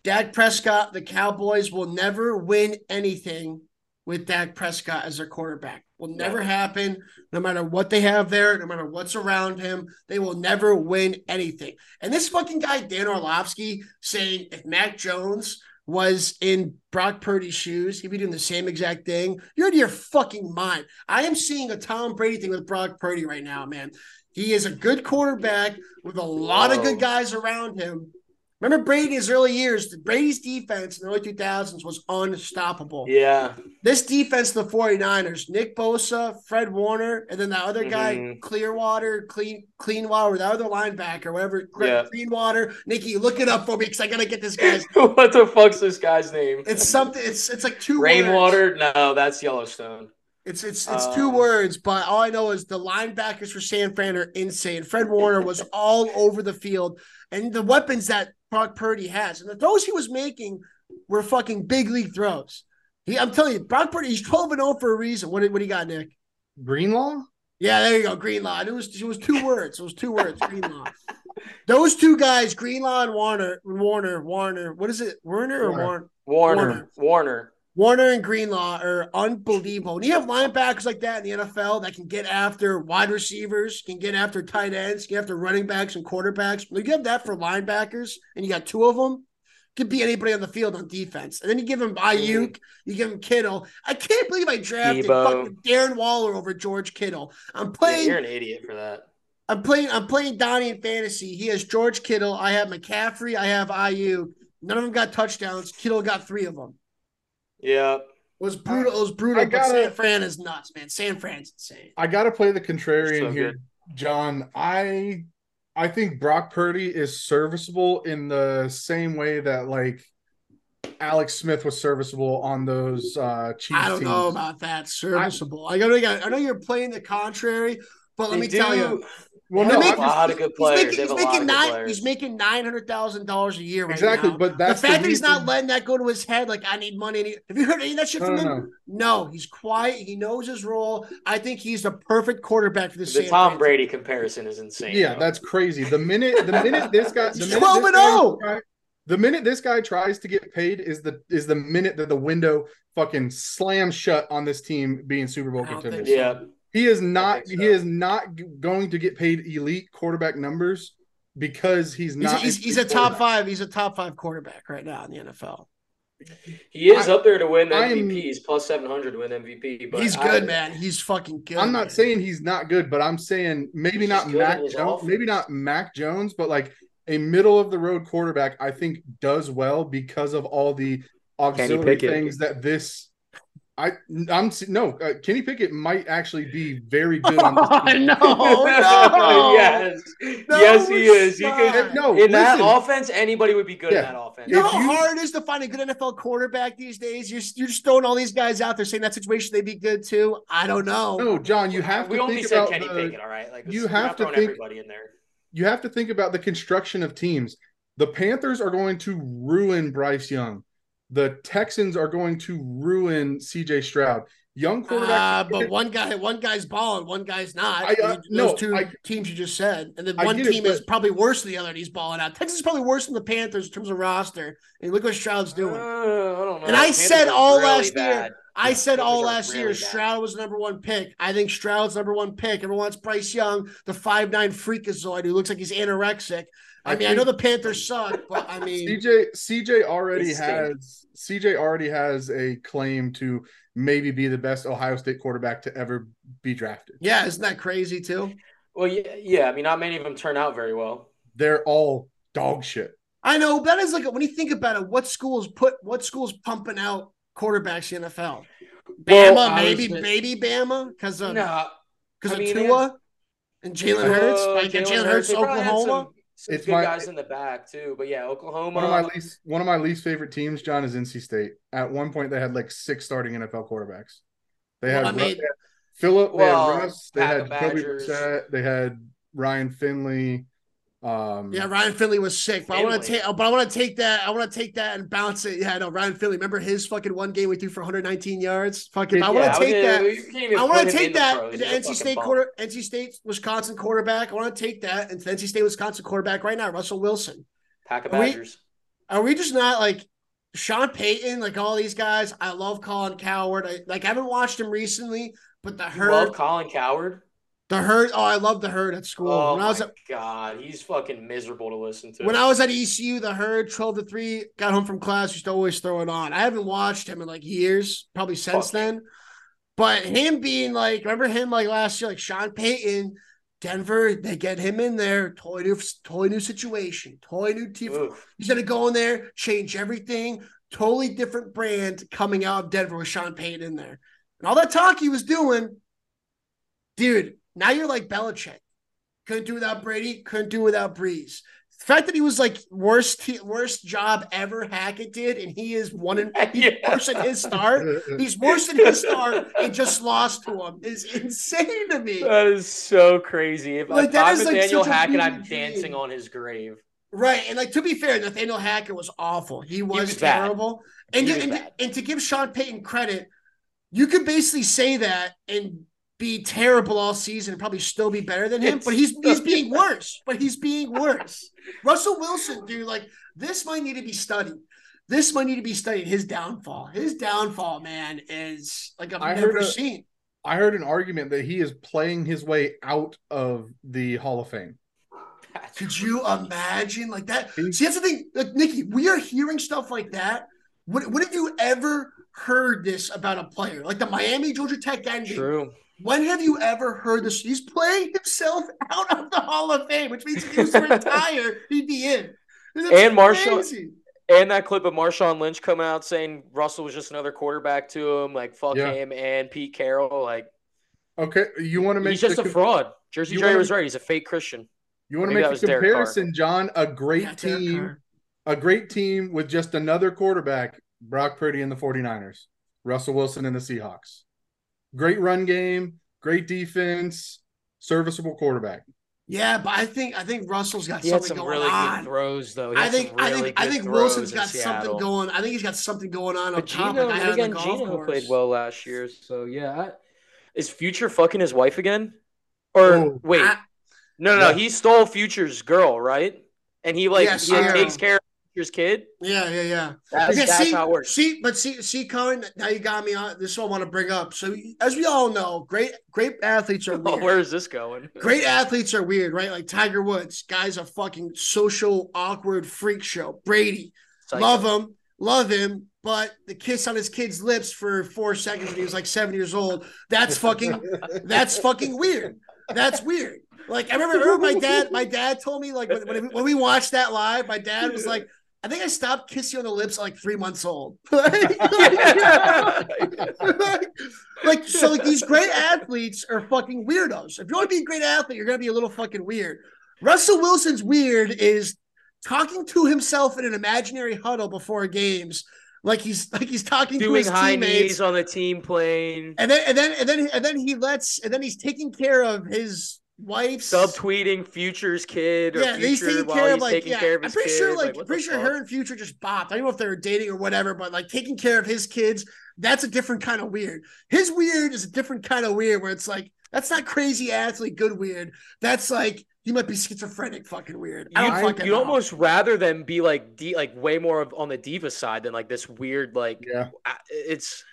Dak Prescott, the Cowboys will never win anything with Dak Prescott as their quarterback. Will never happen. No matter what they have there, no matter what's around him, they will never win anything. And this fucking guy, Dan Orlovsky, saying if Mac Jones was in Brock Purdy's shoes, he'd be doing the same exact thing. You're out of your fucking mind. I am seeing a Tom Brady thing with Brock Purdy right now, man. He is a good quarterback with a lot of good guys around him. Remember Brady's early years, Brady's defense in the early 2000s was unstoppable. Yeah. This defense, the 49ers, Nick Bosa, Fred Warner, and then that other guy, Mhm. Clearwater, Clean Cleanwater, that other linebacker, whatever, Yeah. Cleanwater. Nikki, look it up for me because I gotta get this guy's. what the fuck's this guy's name? It's something. It's it's like two words. Rainwater? No, that's Yellowstone. It's it's it's two Um, words, but all I know is the linebackers for San Fran are insane. Fred Warner was all over the field, and the weapons that Brock Purdy has, and the throws he was making were fucking big league throws. He, I'm telling you, Brock Purdy, he's 12 and 0 for a reason. What what do you got, Nick? Greenlaw? Yeah, there you go, Greenlaw. And it was it was two words. It was two words, Greenlaw. Those two guys, Greenlaw and Warner, Warner, Warner. What is it, Werner or Warner. Warner? Warner. Warner. Warner. And Greenlaw are unbelievable. And you have linebackers like that in the NFL that can get after wide receivers, can get after tight ends, get after running backs and quarterbacks. When you have that for linebackers, and you got two of them, could be anybody on the field on defense. And then you give him Aiyuk, mm-hmm. you give him Kittle. I can't believe I drafted fucking Darren Waller over George Kittle. I'm Yeah, playing. you're an idiot for that. I'm playing. I'm playing Donnie in fantasy. He has George Kittle. I have McCaffrey. I have Aiyuk. None of them got touchdowns. Kittle got three of them. Yeah. Was brutal. It was brutal. I gotta- San Fran is nuts, man. San Fran's insane. I gotta play the contrarian So here, good. John. I I think Brock Purdy is serviceable in the same way that like Alex Smith was serviceable on those uh Chiefs I don't teams. know about that. Serviceable. I, gotta. I know you're playing the contrary, but let They me tell you, Well, They no, make- I'm a lot of good he's players. making, They he's have a lot making of good nine. players. He's making nine hundred thousand dollars a year right exactly, now. but that's the fact that he's not letting that go to his head, like I need money. and he- Have you heard any of that shit No, from no, him? no. No, he's quiet. He knows his role. I think he's the perfect quarterback for the the San Tom Fran. Brady comparison is insane. Yeah, though. that's crazy. The minute the minute this guy the minute 12 and 0. the minute this guy tries to get paid is the is the minute that the window fucking slams shut on this team being Super Bowl I contenders. think yeah. He is not think he is not going to get paid elite quarterback numbers because he's He's, not he's, he's a top five. He's a top five quarterback right now in the NFL. He is I- up there to win the I am- MVP. He's plus seven hundred to win MVP. But he's I- good, man. He's fucking good. I'm man. not saying he's not good, but I'm saying maybe He's not Mac Jones, offense. maybe not Mac Jones, but like a middle of the road quarterback, I think does well because of all the auxiliary things that this. I I'm no uh, Kenny Pickett might actually be very good on this. Oh, no, no. yes, No, yes, he is. He stop. could. No, in that offense, anybody would be good Yeah. in that offense. You know If how hard it is to find a good NFL quarterback these days? You're, you're just throwing all these guys out there saying that situation they'd be good too. I don't know. No, John, you have we to only think said about Kenny Pickett. All right, like you have to think- everybody in there. you have to think about the construction of teams. The Panthers are going to ruin Bryce Young. The Texans are going to ruin CJ Stroud. Young quarterback. Uh, but one guy, one guy's balling, one guy's not. I, uh, those no, two I- teams you just said, and then one team is probably worse than the other, and he's balling out. Texas is probably worse than the Panthers in terms of roster. And look what Stroud's doing. Uh, I don't know. And I Panthers said all really last year, bad. I said all Panthers are last year bad. Stroud was the number one pick. I think Stroud's number one pick. Everyone wants Bryce Young, the five nine freakazoid who looks like he's anorexic. I, I mean, I know the Panthers suck, but I mean, CJ CJ already has CJ already has a claim to maybe be the best Ohio State quarterback to ever be drafted. yeah, isn't that crazy too? Well, yeah, yeah. I mean, not many of them turn out very well. They're all dog shit. I know but that is like when you think about it, what schools put what schools pumping out quarterbacks in the NFL? Bama, Well, maybe honestly- baby Bama because of No, because I of mean, they Tua and Jalen Hurts, Uh, like Jalen Hurts, they had Oklahoma. Some, some It's good my- guys in the back too, but yeah, Oklahoma. One of my least one of my least favorite teams, John, is NC State. At one point, they had like six starting NFL quarterbacks. They had, Well, I Ru- mean- they had Philip, Well, they had Russ, they had Jacoby Brissett, they had Ryan Finley. Um, Yeah, Ryan Finley was sick, but I want to take, but I want to take that. I want to take that and bounce it. Yeah, no, Ryan Finley. Remember his fucking one game we threw for 119 yards. Fucking, I want to take that. you can't even I want to take in the that into NC State bum. quarter, NC State Wisconsin quarterback. I want to take that into NC State Wisconsin quarterback right now, Russell Wilson. Pack of Are we- Badgers. Are we just not like? Sean Payton, like all these guys, I love Colin Cowherd. I like I haven't watched him recently, but the You love Colin Cowherd? The herd. Oh, I love the herd at school. Oh when I was at god, he's fucking miserable to listen to. when I was at ECU, the herd twelve to three. Got home from class, used to always throw it on. I haven't watched him in like years, probably since Fuck. then. But him being like, remember him like last year, like Sean Payton, Denver, they get him in there, totally new, totally new situation, totally new team. Oof. He's gonna go in there, change everything, totally different brand coming out of Denver with Sean Payton in there. And all that talk he was doing, dude, now you're like Belichick. Couldn't do without Brady, couldn't do without Brees. The fact that he was like worst worst job ever Hackett did, and he is one in he's Yeah. worse than his start. He's worse than his start and just lost to him. Is insane to me. That is so crazy. If, Like, I'm like, Nathaniel Hackett, I'm dream. dancing on his grave. Right, and like to be fair, Nathaniel Hackett was awful. He was, was bad. terrible, and He to, was and, bad. and to give Sean Payton credit, you could basically say that and be terrible all season and probably still be better than him. But he's he's being worse. But he's being worse. Russell Wilson, dude, like this might need to be studied. This might need to be studied. His downfall, his downfall, man, is like I've I never heard a- seen. I heard an argument that he is playing his way out of the Hall of Fame. That's Could you imagine like that? See, that's the thing, like Nikki. We are hearing stuff like that. When, when have you ever heard this about a player like the Miami Georgia Tech ending? true. When have you ever heard this? He's playing himself out of the Hall of Fame, which means if he was to retire, he'd be in. That's And Marshall- And that clip of Marshawn Lynch coming out saying Russell was just another quarterback to him, like fuck Yeah. him and Pete Carroll, like Okay, you want to make he's just the a com- fraud. Jersey you Jerry wanna- was right. He's a fake Christian. You want to make was the Derek Carr. comparison, John? A great Yeah, team, a great team with just another quarterback, Brock Purdy and the 49ers, Russell Wilson and the Seahawks. Great run game, great defense, serviceable quarterback. Yeah, but I think I think Russell's got He something some going really on. good throws though. He I think some I really think I think throws Wilson's in got Seattle. something going. I think he's got something going on But up top. Geno, like I and had on again, the golf Geno course. played well last year. So yeah, I, is Future fucking his wife again? Or Oh. wait, I- no, no, no, Yeah. he stole Future's girl, right? And he like Yes, he like, takes care of Future's kid. yeah, yeah, yeah. That's, Okay, that's see, how it works. see, but see, see, Cohen. Now you got me on. This is what I want to bring up. So, as we all know, great, great athletes are Oh, weird. where is this going? Great athletes are weird, right? Like Tiger Woods, guy's a fucking social awkward freak show. Brady, Psycho. love him, love him, but the kiss on his kid's lips for four seconds when he was like seven years old. That's fucking, that's fucking weird. That's weird. Like I remember, I remember my dad. My dad told me like when, when we watched that live, my dad was like, "I think I stopped kissing on the lips like three months old." like so, like these great athletes are fucking weirdos. If you want to be a great athlete, you're gonna be a little fucking weird. Russell Wilson's weird is talking to himself in an imaginary huddle before games, like he's like he's talking to his high teammates. knees on the team plane, And then and then and then and then he lets and then he's taking care of his wife's subtweeting Future's kid or Yeah, he's Future taking while care he's of like taking yeah. care of I'm pretty kid. sure like what pretty sure fuck? her and Future just bopped. I don't know if they were dating or whatever, but like taking care of his kids, that's a different kind of weird. His weird is a different kind of weird where it's like that's not crazy athlete good weird. That's like he might be schizophrenic fucking weird. I don't You, fucking you'd know. almost rather them be like de- like way more of, on the diva side than like this weird like Yeah, it's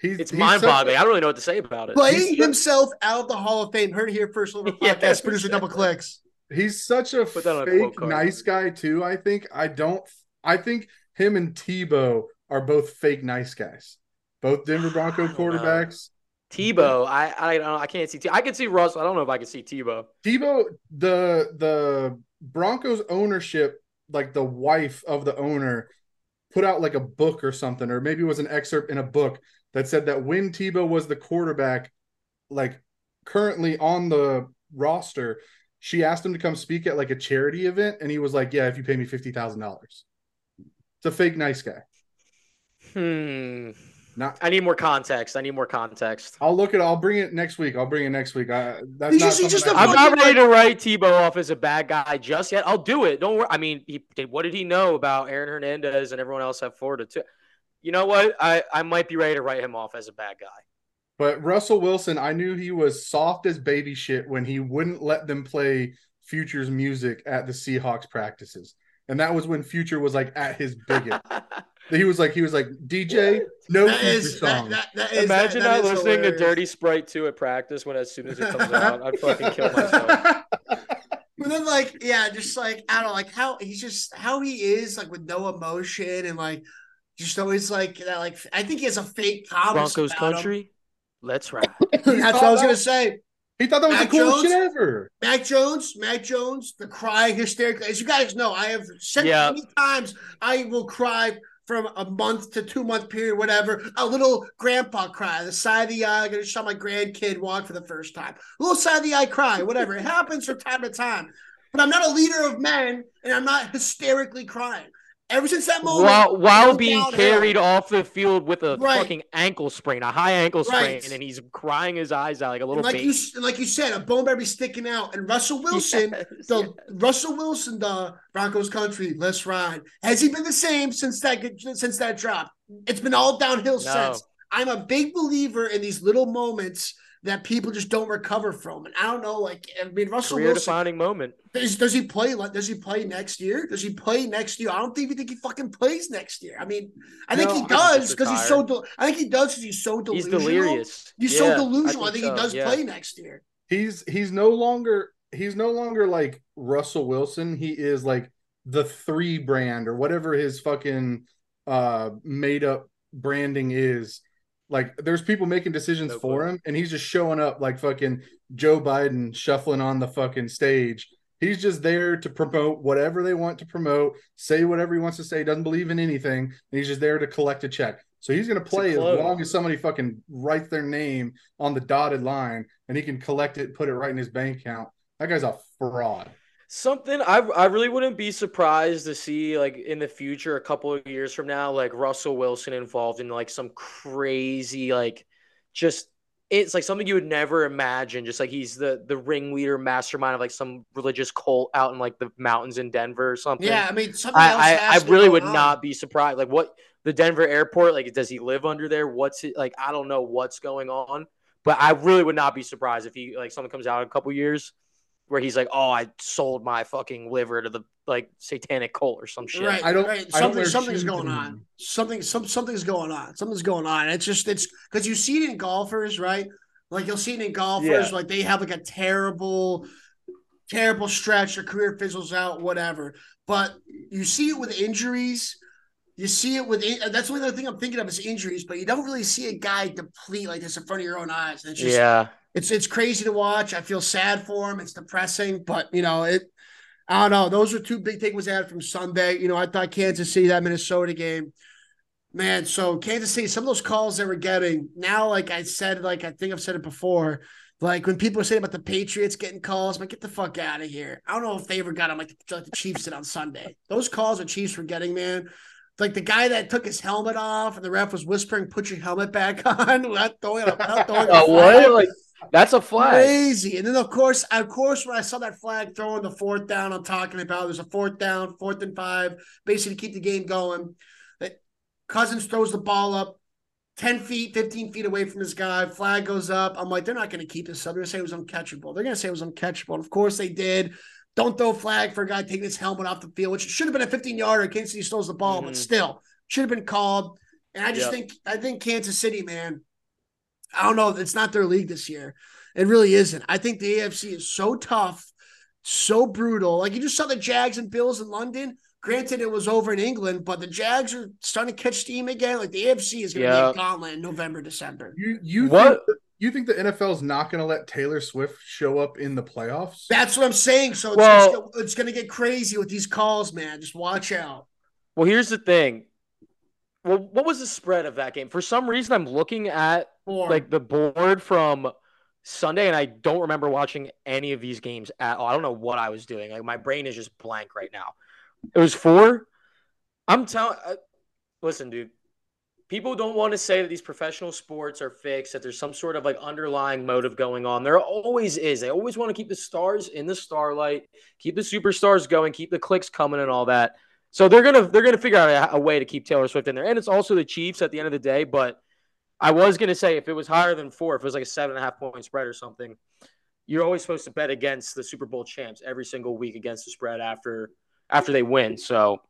he's it's mind boggling. I don't really know what to say about it. playing He's- himself out of the Hall of Fame. Heard it here first over Yeah. podcast. Producer double clicks. he's such a Put that on a fake nice guy too. I think I don't. I think him and Tebow are both fake nice guys. Both Denver Bronco I don't know. quarterbacks. Tebow, I I don't know. I can't see. I can see Russell. I don't know if I can see Tebow. Tebow, the the Broncos ownership, like the wife of the owner, put out like a book or something, or maybe it was an excerpt in a book that said that when Tebow was the quarterback, like currently on the roster, she asked him to come speak at like a charity event, and he was like, "Yeah, if you pay me fifty thousand dollars." It's a fake nice guy. Hmm. Not. I need more context. I need more context. I'll look at. I'll bring it next week. I'll bring it next week. I, that's He's not just- he's just something a I- I'm not ready to write Tebow off as a bad guy just yet. I'll do it. Don't worry. I mean, he. What did he know about Aaron Hernandez and everyone else at Florida too? You know what? I I might be ready to write him off as a bad guy. But Russell Wilson, I knew he was soft as baby shit when he wouldn't let them play Future's music at the Seahawks practices. and that was when Future was like at his biggest. he was like he was like DJ, no That Future is, that, song. that, that is, Imagine that, that not is listening hilarious. to Dirty Sprite 2 at practice when as soon as it comes out, I'd fucking kill myself. But then, like, yeah, just like I don't know, like how he's just how he is, like with no emotion and like just always like that. Like I think he has a fake calmness Broncos about him. country, let's ride. That's what I was gonna say. he thought that was Mac the coolest Jones? shit ever. Mac Jones, Mac Jones, the cry hysterically. As you guys know, I have said Yeah. many times I will cry from a month to two month period, whatever. A little grandpa cry, the side of the eye. I'm gonna show my grandkid walk for the first time. A little side of the eye cry, whatever. It happens from time to time. But I'm not a leader of men, and I'm not hysterically crying. Ever since that moment, While while being carried off the field with a Right. fucking ankle sprain, a high ankle sprain, Right. and he's crying his eyes out like a And little like baby. you, and like you said, a bone berry sticking out, and Russell Wilson. Yes, the yes. Russell Wilson, the Broncos country, let's ride. Has he been the same since that since that drop? It's been all downhill No. since. I'm a big believer in these little moments that people just don't recover from. And I don't know, like I mean, Russell career Wilson defining moment. does, does he play? Does he play next year? Does he play next year? I don't even think he fucking plays next year. I mean, I think No, he does because he's so. del- I think he does because he's so delusional. He's delusional. delirious. He's Yeah, so delusional. I think, so, he does yeah. play next year. He's he's no longer he's no longer like Russell Wilson. He is like the three brand or whatever his fucking uh made up branding is. Like there's people making decisions No for him, and he's just showing up like fucking Joe Biden shuffling on the fucking stage. He's just there to promote whatever they want to promote, say whatever he wants to say, doesn't believe in anything, and he's just there to collect a check. So he's gonna play as long as somebody fucking writes their name on the dotted line and he can collect it, put it right in his bank account. That guy's a fraud. Something I I really wouldn't be surprised to see like in the future, a couple of years from now, like Russell Wilson involved in like some crazy like just it's like something you would never imagine. Just like he's the the ringleader, mastermind of like some religious cult out in like the mountains in Denver or something. Yeah, I mean, something else. I, I, I really would on. not be surprised. Like what the Denver airport, like does he live under there? What's it like? I don't know what's going on, but I really would not be surprised if he like something comes out in a couple years where he's like, oh, I sold my fucking liver to the like satanic cult or some shit. Right, I don't- Right. I don't something's going on. Something, some, something's going on. Something's going on. It's just, it's because you see it in golfers, right? Like you'll see it in golfers, Yeah. like they have like a terrible, terrible stretch. Their career fizzles out, whatever. But you see it with injuries. You see it with in- that's the only other thing I'm thinking of is injuries. But you don't really see a guy deplete like this in front of your own eyes. It's just, yeah. It's it's crazy to watch. I feel sad for him. It's depressing, but you know it. I don't know. Those are two big takeaways I had from Sunday. You know, I thought Kansas City that Minnesota game, man. So Kansas City, some of those calls they were getting now, like I said, like I think I've said it before. Like when people are saying about the Patriots getting calls, I'm like get the fuck out of here. I don't know if they ever got them like the, like the Chiefs did on Sunday. Those calls the Chiefs were getting, man. Like the guy that took his helmet off and the ref was whispering, "Put your helmet back on." Not throwing not throwing a what? Like that's a flag. Crazy. And then of course, of course, when I saw that flag throwing the fourth down, I'm talking about there's a fourth down, fourth and five, basically to keep the game going. That Cousins throws the ball up 10 feet, 15 feet away from this guy. Flag goes up. I'm like, they're not going to keep this up. They're going to say it was uncatchable. They're going to say it was uncatchable. And of course they did. Don't throw flag for a guy taking his helmet off the field, which should have been a 15 yarder. Kansas City throws the ball, but Mhm. still should have been called. And I just Yep. think, I think Kansas City, man, I don't know. It's not their league this year. It really isn't. I think the AFC is so tough, so brutal. Like you just saw the Jags and Bills in London. Granted, it was over in England, but the Jags are starting to catch steam again. Like the AFC is going to Yeah. be a gauntlet in November, December. You you What? think you think the NFL's not going to let Taylor Swift show up in the playoffs? That's what I'm saying. So it's, Well- it's, it's going to get crazy with these calls, man. Just watch out. Well, here's the thing. Well, what was the spread of that game? For some reason, I'm looking at Four. like the board from Sunday, and I don't remember watching any of these games at all. I don't know what I was doing. Like my brain is just blank right now. It was four. I'm telling. Uh, listen, dude. People don't want to say that these professional sports are fixed. That there's some sort of like underlying motive going on. There always is. They always want to keep the stars in the starlight, keep the superstars going, keep the clicks coming, and all that. So they're gonna they're gonna figure out a, a way to keep Taylor Swift in there, and it's also the Chiefs at the end of the day. But I was gonna say if it was higher than four, if it was like a seven and a half point spread or something, you're always supposed to bet against the Super Bowl champs every single week against the spread after after they win. So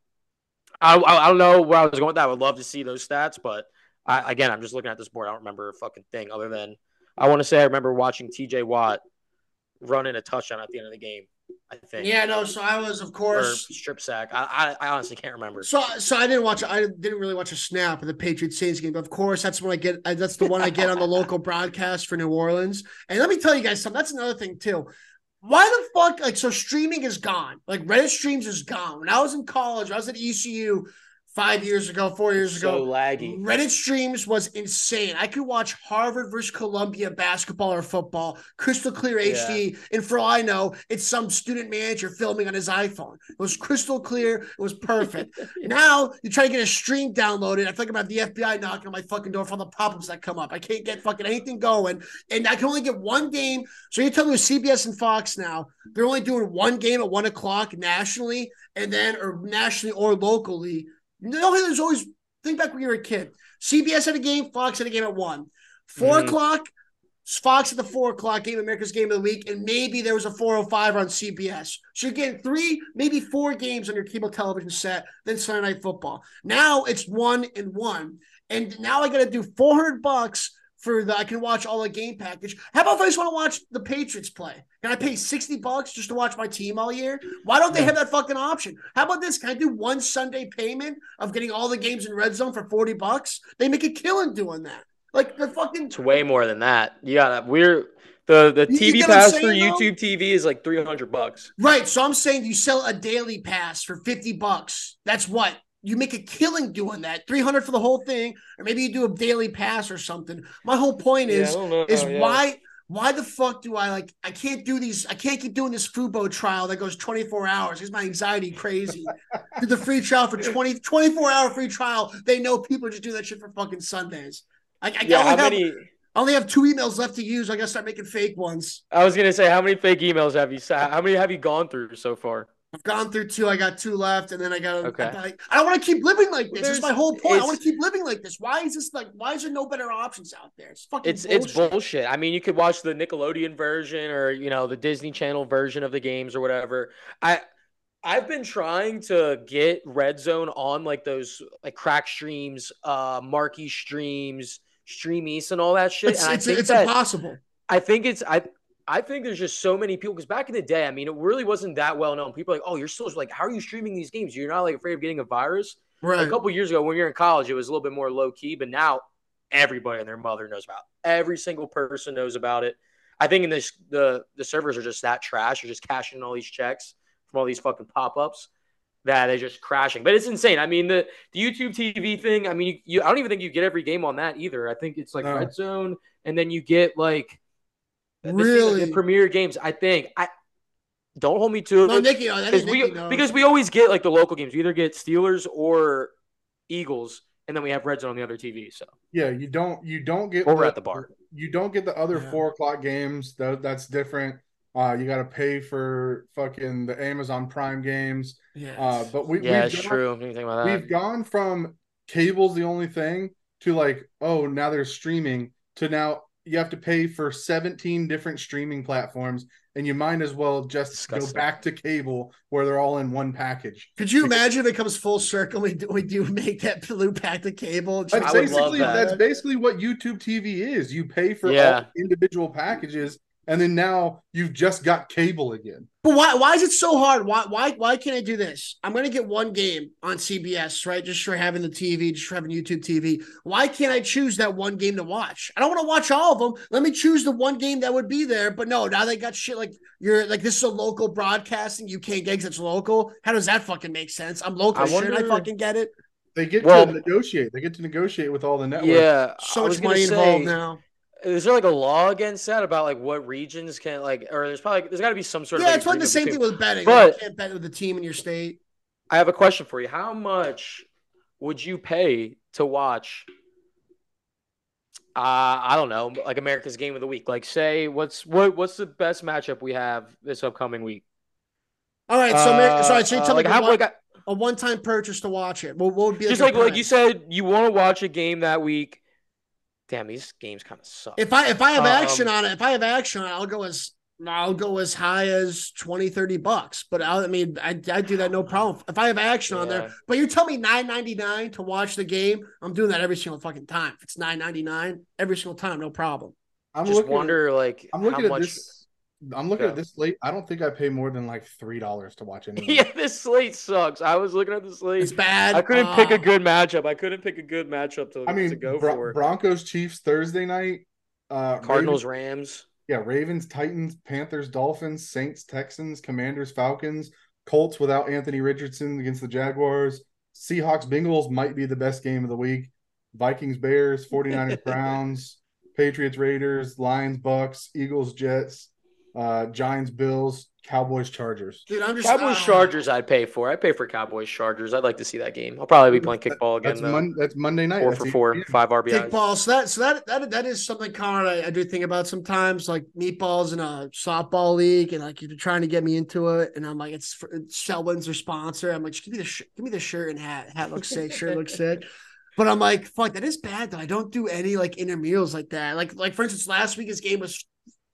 I, I, I don't know where I was going with that. I would love to see those stats, but I, again, I'm just looking at this board. I don't remember a fucking thing other than I want to say I remember watching T.J. Watt running a touchdown at the end of the game. I think. Yeah, no. So I was, of Or course. strip sack. I, I, I honestly can't remember. So, so I didn't watch. I didn't really watch a snap of the Patriots Saints game. But of course, that's when I get. That's the one I get on the local broadcast for New Orleans. And let me tell you guys something. That's another thing too. Why the fuck? Like, so streaming is gone. Like Reddit streams is gone. When I was in college, I was at ECU five years ago, four years ago. so laggy. Reddit streams was insane. I could watch Harvard versus Columbia basketball or football, crystal clear HD. And for all I know, it's some student manager filming on his iPhone. It was crystal clear. It was perfect. now you try to get a stream downloaded. I feel like I'm at the FBI knocking on my fucking door for all the pop-ups that come up. I can't get fucking anything going. And I can only get one game. So you're telling me with CBS and Fox now, they're only doing one game at one o'clock nationally, and then or nationally or locally. No, there's always think back when you were a kid. CBS had a game, Fox had a game at one. 4 Mhm. o'clock, Fox at the four o'clock game, America's game of the week, and maybe there was a 405 on CBS. So you're getting three, maybe four games on your cable television set, then Sunday night football. Now it's one and one. And now I gotta do 400 bucks for the I can watch all the game package. How about if I just want to watch the Patriots play? Can I pay 60 bucks just to watch my team all year? Why don't they have that fucking option? How about this? Can I do one Sunday payment of getting all the games in red zone for 40 bucks? They make a killing doing that. Like the fucking It's way more than that. You got we're the the TV pass for though? YouTube TV is like three hundred bucks. Right. So I'm saying you sell a daily pass for 50 bucks. That's what you make a killing doing that. 300 for the whole thing, or maybe you do a daily pass or something. My whole point is is oh, why why the fuck do I like I can't do these I can't keep doing this Fubo trial that goes 24 hours. It's my anxiety crazy. Did the free trial for 20 24 hour free trial. They know people just do that shit for fucking Sundays. I, I, Yeah, only how have, many? I only have two emails left to use. I gotta start making fake ones. I was gonna say how many fake emails have you? How many have you gone through so far? I've gone through two. I got two left, and then I got. Okay. I, I don't want to keep living like this. That's my whole point. I want to keep living like this. Why is this like? Why is there no better options out there? It's fucking. It's it's bullshit. bullshit. I mean, you could watch the Nickelodeon version or you know the Disney Channel version of the games or whatever. I I've been trying to get Red Zone on like those like crack streams, uh, marquee streams, Stream East, and all that shit. It's, and I it's, think it's that impossible. I think it's I. I think there's just so many people because back in the day, I mean, it really wasn't that well known. People are like, oh, you're still like, how are you streaming these games? You're not like afraid of getting a virus. Right. A couple years ago, when you're in college, it was a little bit more low key, but now everybody and their mother knows about. It. Every single person knows about it. I think in this the the servers are just that trash. You're just cashing in all these checks from all these fucking pop ups that they're just crashing. But it's insane. I mean the the YouTube TV thing. I mean you, you I don't even think you get every game on that either. I think it's like No. Red Zone, and then you get like Really? the premier games. I think I don't hold me to it No, Nikki, no, that is because we Nikki knows. because we always get like the local games. We either get Steelers or Eagles, and then we have Red Zone on the other TV. So Yeah, you don't you don't get or we're at the bar. you don't get the other Yeah. four o'clock games. That that's different. Uh, you got to pay for fucking the Amazon Prime games. yeah. Uh, but we Yeah, we've it's gone, true. About that? We've gone from cable's the only thing to like oh now there's streaming to now you have to pay for 17 different streaming platforms and you might as well just Disgusting. go back to cable where they're all in one package. Could you imagine if it comes full circle? We do, we do make that blue pack the cable. That's I basically that. that's basically what YouTube TV is. You pay for Yeah. all individual packages, and then now you've just got cable again. But why why is it so hard? Why why why can't I do this? I'm gonna get one game on CBS, right? Just for having the TV, just for having YouTube TV. Why can't I choose that one game to watch? I don't want to watch all of them. Let me choose the one game that would be there. But no, now they got shit like you're like this is a local broadcasting. You can't get it's local. How does that fucking make sense? I'm local. I Shouldn't I fucking get it? They get Well- to negotiate. They get to negotiate with all the networks. Yeah, So I much was money say, involved now. Is there like a law against that about like what regions can like, or there's probably there's got to be some sort Yeah, of yeah it's like the same between- thing with betting. But- you can't bet with the team in your state. I have a question for you. How much would you pay to watch? Uh, I don't know, like America's Game of the Week. Like, say, what's what what's the best matchup we have this upcoming week? All right, so Mar- sorry, so Uh, you're telling like, me how, one, like, a one-time purchase to watch it. What, what would be just like good like you said, you want to watch a game that week. Damn, these games kind of suck. If I if I have Um, action on it, if I have action on it, I'll go as I'll go as high as 20, 30 bucks. But I, I mean, I, I do that no problem. If I have action on there, but you tell me nine ninety nine to watch the game, I'm doing that every single fucking time. If it's nine ninety nine, every single time, no problem. I'm Just looking at- wonder like I'm how looking at much. this. I'm looking Yeah. at this slate. I don't think I pay more than like three dollars to watch anything. Yeah, this slate sucks. I was looking at the slate. It's bad. I couldn't pick a Uh, good matchup. I couldn't pick a good matchup to, I mean, to go Bro- for. Broncos Chiefs Thursday night. Uh, Cardinals, Ravens, Rams. yeah, Ravens Titans, Panthers Dolphins, Saints Texans, Commanders Falcons, Colts without Anthony Richardson against the Jaguars. Seahawks Bengals might be the best game of the week. Vikings Bears, 49ers Browns, Patriots Raiders, Lions Bucks, Eagles Jets, uh, Giants Bills, Cowboys Chargers. Dude, I'm just Cowboys ah. Chargers. I'd pay for. I'd pay for Cowboys Chargers. I'd like to see that game. I'll probably be playing kickball again That's. Mon- that's Monday night. four That's for four, p.m. five RBIs. Kickball. So that so that that that is something, Connor. I, I do think about sometimes, like meatballs in a softball league, and like you're trying to get me into it, and I'm like, it's, for, it's Selwyn's their sponsor. I'm like, just give me the sh- give me the shirt and hat. Hat looks sick. Shirt looks sick. But I'm like, fuck, that is bad though. I don't do any like intramurals like that. Like like for instance, last week's game was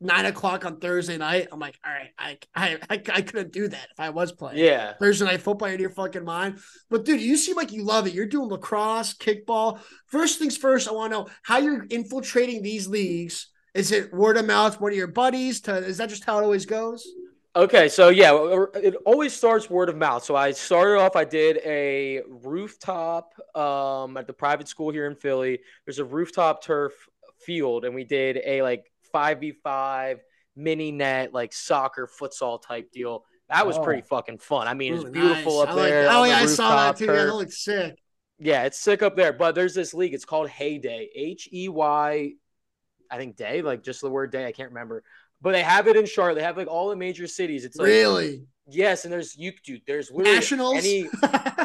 nine o'clock on Thursday night. I'm like, all right, I I I, I couldn't do that if I was playing. Yeah. Thursday night football in your fucking mind. But dude, you seem like you love it. You're doing lacrosse, kickball. First things first, I want to know how you're infiltrating these leagues. Is it word of mouth, one of your buddies? To is that just how it always goes? Okay, so yeah, it always starts word of mouth. So I started off. I did a rooftop um, at the private school here in Philly. There's a rooftop turf field, and we did a like five v five mini net, like soccer futsal type deal. That was Oh. pretty fucking fun. I mean, it's beautiful nice. up I there. on Oh the yeah, I saw that too. Yeah, that looks sick. Yeah, it's sick up there. But there's this league. It's called Heyday. H E Y, I think day, like just the word day. I can't remember. But they have it in Charlotte. They have like all the major cities. It's like really? yes, and there's you dude. There's Nationals? any.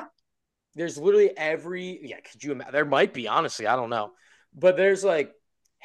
There's literally every yeah. Could you imagine? There might be honestly. I don't know, but there's like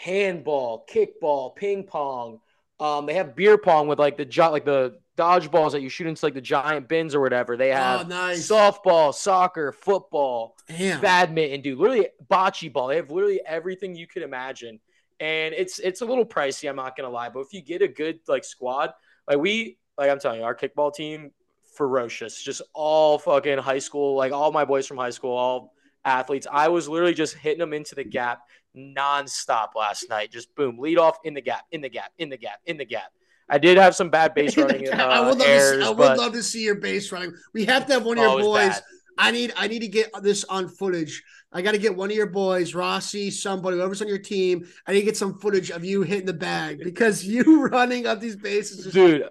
handball, kickball, ping pong. Um, they have beer pong with like the like the dodgeballs that you shoot into like the giant bins or whatever. They oh, have nice. softball, soccer, football Damn. badminton, dude. Literally bocce ball. They have literally everything you could imagine. And it's it's a little pricey, I'm not gonna lie. But if you get a good like squad, like we like I'm telling you, our kickball team, ferocious. Just all fucking high school, like all my boys from high school, all athletes. I was literally just hitting them into the gap nonstop last night. Just boom, lead off in the gap, in the gap, in the gap, in the gap. I did have some bad base running uh, I would love to see, I would but love to see your base running. We have to have one of oh, your was boys. bad. I need I need to get this on footage. I got to get one of your boys, Rossi, somebody, whoever's on your team. I need to get some footage of you hitting the bag because you running up these bases, dude.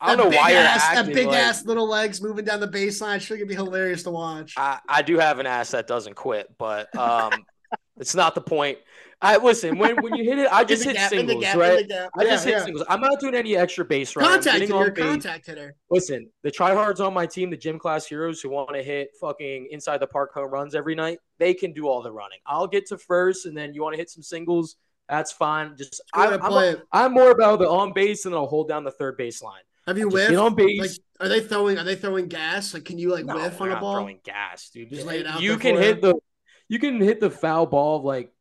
I don't know why you're acting that big like- ass little legs moving down the baseline. Sure, gonna be hilarious to watch. I, I do have an ass that doesn't quit, but um, it's not the point. I listen when when you hit it, I just hit gap, singles, gap, right? I Yeah, just hit yeah. singles. I'm not doing any extra base running. Contact hitter, contact hitter. Listen, the tryhards on my team, the gym class heroes who want to hit fucking inside the park home runs every night, they can do all the running. I'll get to first, and then you want to hit some singles. That's fine. Just I, I'm, play it. I'm more about the on base, and I'll hold down the third base line. Have you whiffed? on base. Like, are they throwing? Are they throwing gas? Like, can you like No, whiff we're on a not ball? throwing gas, dude. Just lay it out you can hit the, you can hit the foul ball like,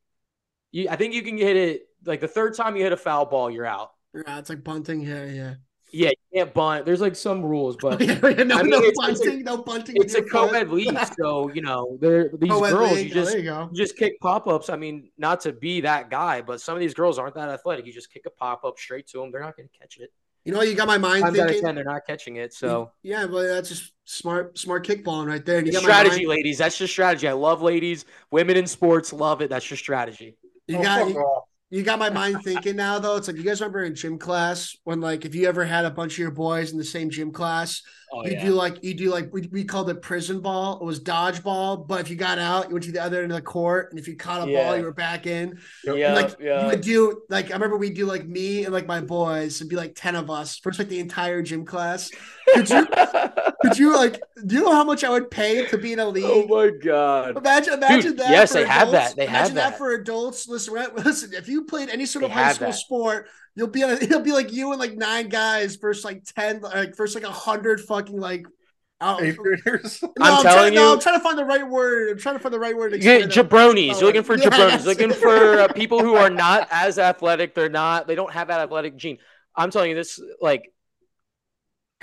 you. I think you can hit it like the third time you hit a foul ball, you're out. Yeah, it's like bunting. Yeah, yeah. Yeah, you can't bunt. There's like some rules, but yeah, yeah, no, I mean, no it's- it's a- bunting, no bunting. it's a co-ed league, so you know they're these Co-ed girls. league. You Oh, just there you you just kick pop ups. I mean, not to be that guy, but some of these girls aren't that athletic. You just kick a pop up straight to them. They're not going to catch it. You know, you got my mind Times out of thinking. ten, they're not catching it. So yeah, but that's just smart, smart kickballing right there. And you It's got strategy, mind- ladies. That's just strategy. I love ladies, women in sports. Love it. That's your strategy. You Oh, got fuck you, off. You got my mind thinking now though. It's like you guys remember in gym class when like if you ever had a bunch of your boys in the same gym class, Oh you do like you do like we, we called it prison ball. It was dodgeball, but if you got out, you went to the other end of the court, and if you caught a Yeah. ball, you were back in. Yeah, And, like you would do like I remember we'd do like me and like my boys, it'd be like ten of us, first like the entire gym class. Could you could you like do you know how much I would pay to be in a league? oh my god. Imagine, imagine Dude, that. yes, for they have adults. that. They have that. that. for adults. Listen, listen. If you played any sort They of high school that. sport, you'll be on. A, it'll be like you and like nine guys versus like ten, like versus like a hundred fucking like. Out, Eighth graders. no, I'm trying, telling no, you- I'm trying to find the right word. I'm trying to find the right word. to Yeah, jabronis. Oh, You're looking for yeah, jabronis. Looking for uh, people who are not as athletic. They're not. They don't have that athletic gene. I'm telling you this, like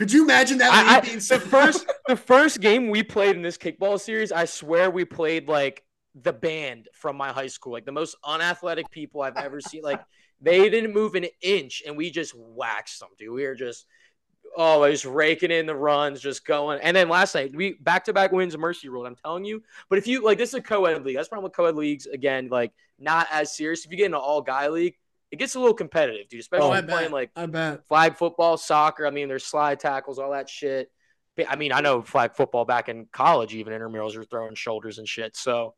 Could you imagine that I, I- the first the first game we played in this kickball series, I swear we played like the band from my high school, like the most unathletic people I've ever seen. Like they didn't move an inch, and we just waxed them, dude. We were just oh, raking in the runs, just going. And then last night we back to back wins, mercy ruled. I'm telling you. But if you like, this is a co-ed league. That's the problem with co-ed leagues. Again, like not as serious. If you get into all guy league, it gets a little competitive, dude. Especially Oh, playing bet. like I bet. flag football, soccer. I mean, there's slide tackles, all that shit. I mean, I know flag football back in college, even intramurals are throwing shoulders and shit. So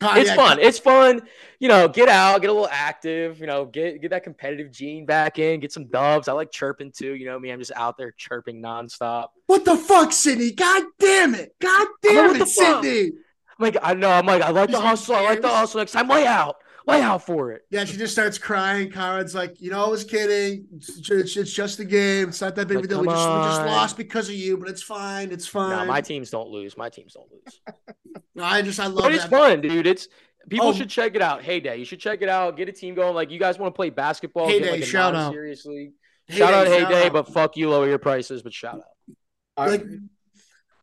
God, it's yeah, fun. It's fun. You know, get out, get a little active. You know, get get that competitive gene back in. Get some doves. I like chirping too. You know me. I'm just out there chirping nonstop. What the fuck, Sydney? God damn it. God like, damn what it? Sydney. I'm like, I know. I'm like, I like the hustle. I like the hustle. Next time, lay out, lay out for it. Yeah, she just starts crying. Conrad's like, you know, I was kidding. It's, it's, it's just a game. It's not that big of a deal. We come just, we just lost because of you, but it's fine. It's fine. No, my teams don't lose. My teams don't lose. No, I just, I love But it's that. fun, dude. It's people Oh. should check it out. Heyday, you should check it out. Get a team going. Like you guys want to play basketball? get, Heyday, like, shout out. non-serious league. Heyday, shout out shout Heyday, out. but fuck you, lower your prices. But shout out. I, Like,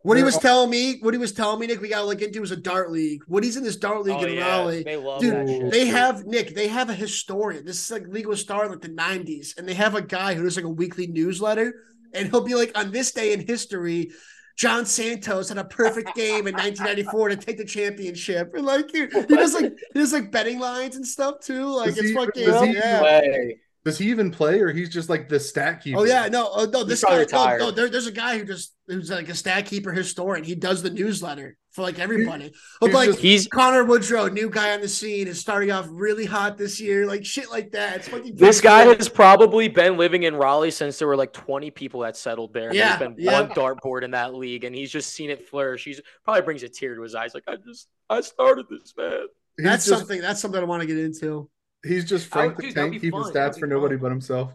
what he They're was all- telling me, what he was telling me, Nick, we got to look into was a dart league. What he's in this dart league Oh, in yeah, Raleigh. they love Dude, that shit. They dude. have Nick. They have a historian. This is like league was started in like the '90s, and they have a guy who does like a weekly newsletter, and he'll be like, on this day in history, John Santos had a perfect game in 1994 to take the championship, and like he, he does like he does like betting lines and stuff too. Like Does it's he- fucking does he- yeah. Way. Does he even play, or he's just like the stat keeper? Oh yeah, no, oh, no. This guy, no, no there, there's a guy who just who's like a stat keeper historian. He does the newsletter for like everybody. But he's like just- He's Connor Woodrow, new guy on the scene, is starting off really hot this year, like shit like that. It's fucking this guy cool. has probably been living in Raleigh since there were like 20 people that settled there. Yeah, there's been yeah. one dartboard in that league, and he's just seen it flourish. He's probably brings a tear to his eyes. Like I just I started this, man. He's That's just, something. That's something I want to get into. He's just I- Frank the dude, Tank keeping fun. stats for be nobody but himself.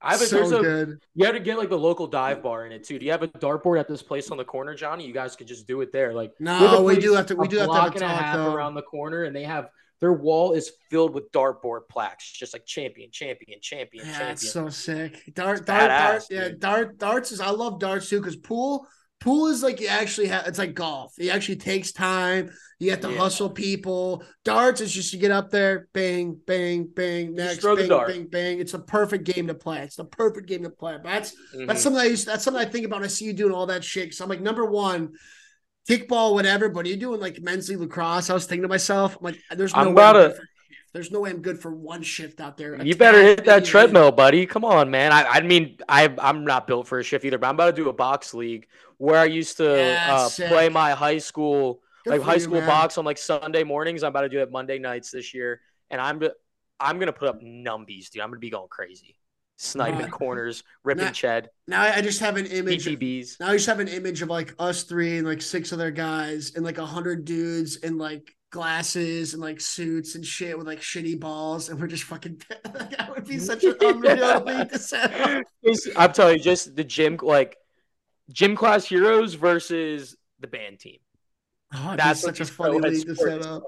I have a, so there's a, good. You have to get like the local dive bar in it too. Do you have a dartboard at this place on the corner, Johnny? You guys could just do it there. Like No, there's a we do have to- we do have to have block a and a talk, half though. around the corner, and they have their wall is filled with dartboard plaques, just like champion, champion, champion, Yeah, champion. it's so sick. Dart, It's dart, badass, dart. Yeah, dart, darts is. I love darts too because pool, pool is like you actually have. It's like golf. It actually takes time. You have to Yeah. hustle people. Darts is just you get up there, bang, bang, bang. Next, bang, bang, bang. It's a perfect game to play. It's the perfect game to play. But that's Mhm. that's something I used. That's something I think about. I see you doing all that shit. So I'm like, number one, kickball, whatever. But are you doing like men's league lacrosse? I was thinking to myself, I'm like, there's no I'm way about to-. There's no way I'm good for one shift out there. You better hit that treadmill, buddy. Come on, man. I, I mean, I, I'm not built for a shift either, but I'm about to do a box league where I used to Yeah, uh, play my high school, Good like high you, school man. box on like Sunday mornings. I'm about to do it Monday nights this year, and I'm I'm gonna put up numbies, dude. I'm gonna be going crazy, sniping corners, ripping Not- ched, Now I just have an image. PTBs. Now I just have an image of like us three and like six other guys and like a hundred dudes and like glasses and like suits and shit with like shitty balls, and we're just fucking. that would be such an unreal thing to set up. I'm telling you, just the gym, like gym class heroes versus the band team. Oh, That's such a funny co-ed league to set up.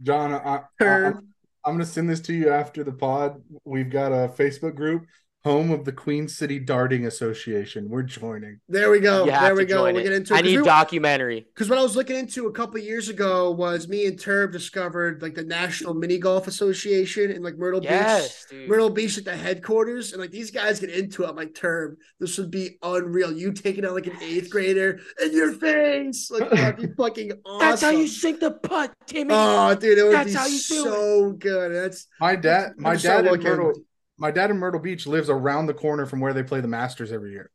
John, I, I, I'm, I'm going to send this to you after the pod. We've got a Facebook group, home of the Queen City Darting Association. We're joining. There we go. You have There to we go. join We'll get into It. I it. 'Cause need we- documentary. Because what I was looking into a couple years ago was me and Turb discovered like the National Mini Golf Association in like Myrtle Beach. Yes, dude. Myrtle Beach at the headquarters, and like these guys get into it. I'm like, Term, this would be unreal. You taking out like an eighth grader in your face, like that'd be fucking awesome. That's how you sink the putt, Timmy. Oh, dude, it would That's be how you do so good. That's My dad, my I'm so dad in looking. Myrtle, my dad in Myrtle Beach lives around the corner from where they play the Masters every year.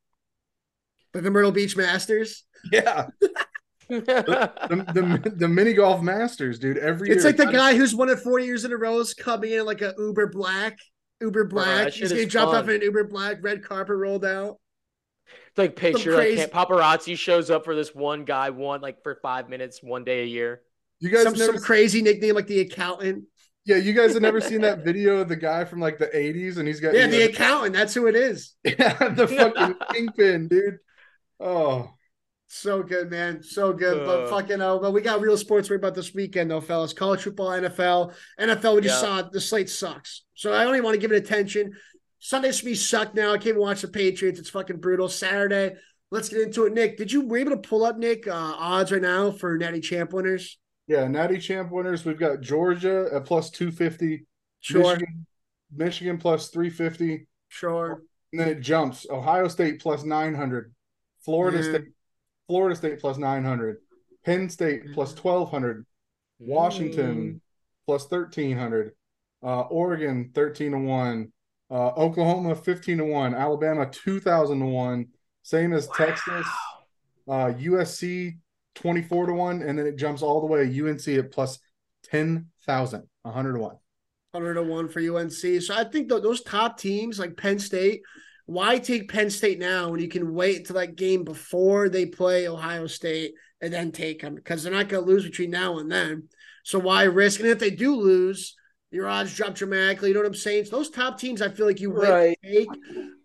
like the Myrtle Beach Masters. Yeah, the, the, the mini golf Masters, dude. Every It's year. like the guy who's won it four years in a row is coming in like a Uber Black. Uber Black. that He's shit getting dropped fun. off in an Uber Black, red carpet rolled out. It's like picture like paparazzi shows up for this one guy one like for five minutes one day a year. You guys Some, never, some crazy nickname like the accountant. Yeah, you guys have never seen that video of the guy from like the '80s, and he's got Yeah, the know, accountant. That's who it is. yeah, the fucking kingpin, dude. Oh, So good, man. So good. Uh. but fucking uh, but we got real sports right about this weekend though, fellas. College football, NFL. NFL, we just Yeah. saw the slate sucks. So I don't even want to give it attention. Sundays for me suck now. I can't even watch the Patriots. It's fucking brutal. Saturday, let's get into it. Nick, did you were you able to pull up Nick uh, odds right now for Natty Champ winners? Yeah, Natty Champ winners. We've got Georgia at plus two fifty. Sure, Michigan, Michigan plus three fifty, sure. and then it jumps. Ohio State plus nine hundred. Florida Yeah. State, Florida State plus nine hundred. Penn State plus twelve hundred. Washington plus thirteen hundred. Uh, Oregon thirteen to one. Uh, Oklahoma fifteen to one. Alabama two thousand to one. Same as Texas. Uh, USC twenty four to one, and then it jumps all the way UNC at plus ten thousand, hundred 100 to one. 101 for UNC. So I think th- those top teams like Penn State, why take Penn State now when you can wait until that game before they play Ohio State and then take them? Because they're not going to lose between now and then. So why risk? And if they do lose, your odds drop dramatically. You know what I'm saying? So those top teams, I feel like you wait Right. to take.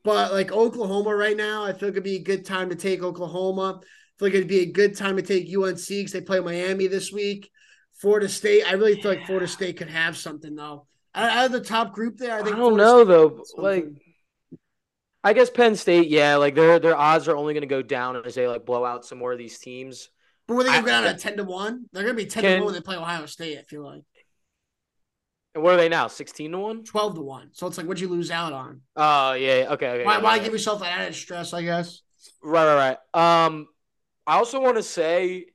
But like Oklahoma right now, I feel like it'd be a good time to take Oklahoma. Feel like it'd be a good time to take UNC because they play Miami this week. Florida State, I really feel like Florida State could have something though. Out of the top group there, I I don't Florida know State though. Like. I guess Penn State, yeah, like their their odds are only going to go down as they like blow out some more of these teams. but were they gonna I- go down at ten to one? They're gonna be ten to one when they play Ohio State. I feel like And what are they now? Sixteen to one? twelve to one. So it's like, what'd you lose out on? Oh yeah, yeah, okay, okay. Why, yeah, why yeah. give yourself that added stress? I guess. Right, right, right. Um, I also want to say,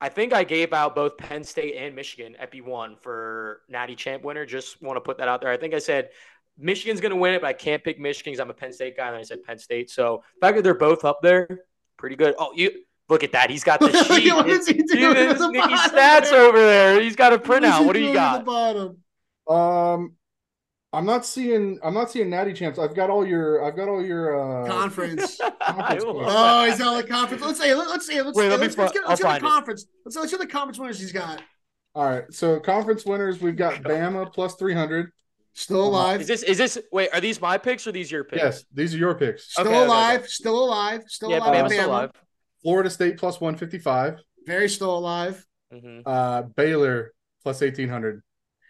I think I gave out both Penn State and Michigan Epi one for Natty Champ winner. Just want to put that out there. I think I said Michigan's going to win it, but I can't pick Michigan because I'm a Penn State guy, and I said Penn State. So the fact that they're both up there, pretty good. Oh, you look at that. He's got the sheet. What is he Dude, doing at the Nicky stats over there. He's got a printout. is What do you at got? The bottom. Um, I'm not seeing. I'm not seeing Natty champs. I've got all your. I've got all your. Uh, Conference. I love Oh, that. he's on the conference. Let's say, let's say, let's Wait, say, let me let's, let's get, let's get the find it. conference. Let's let's hear the conference winners he's got. all right. So conference winners, we've got Bama plus three hundred. Still alive. Is this is this wait? Are these my picks or these your picks? Yes, these are your picks. Still Okay, okay, alive. Still alive. Still Yeah, alive. Bama's Bama. still alive. Florida State plus one fifty five. Very still alive. hmm Uh, Baylor plus eighteen hundred.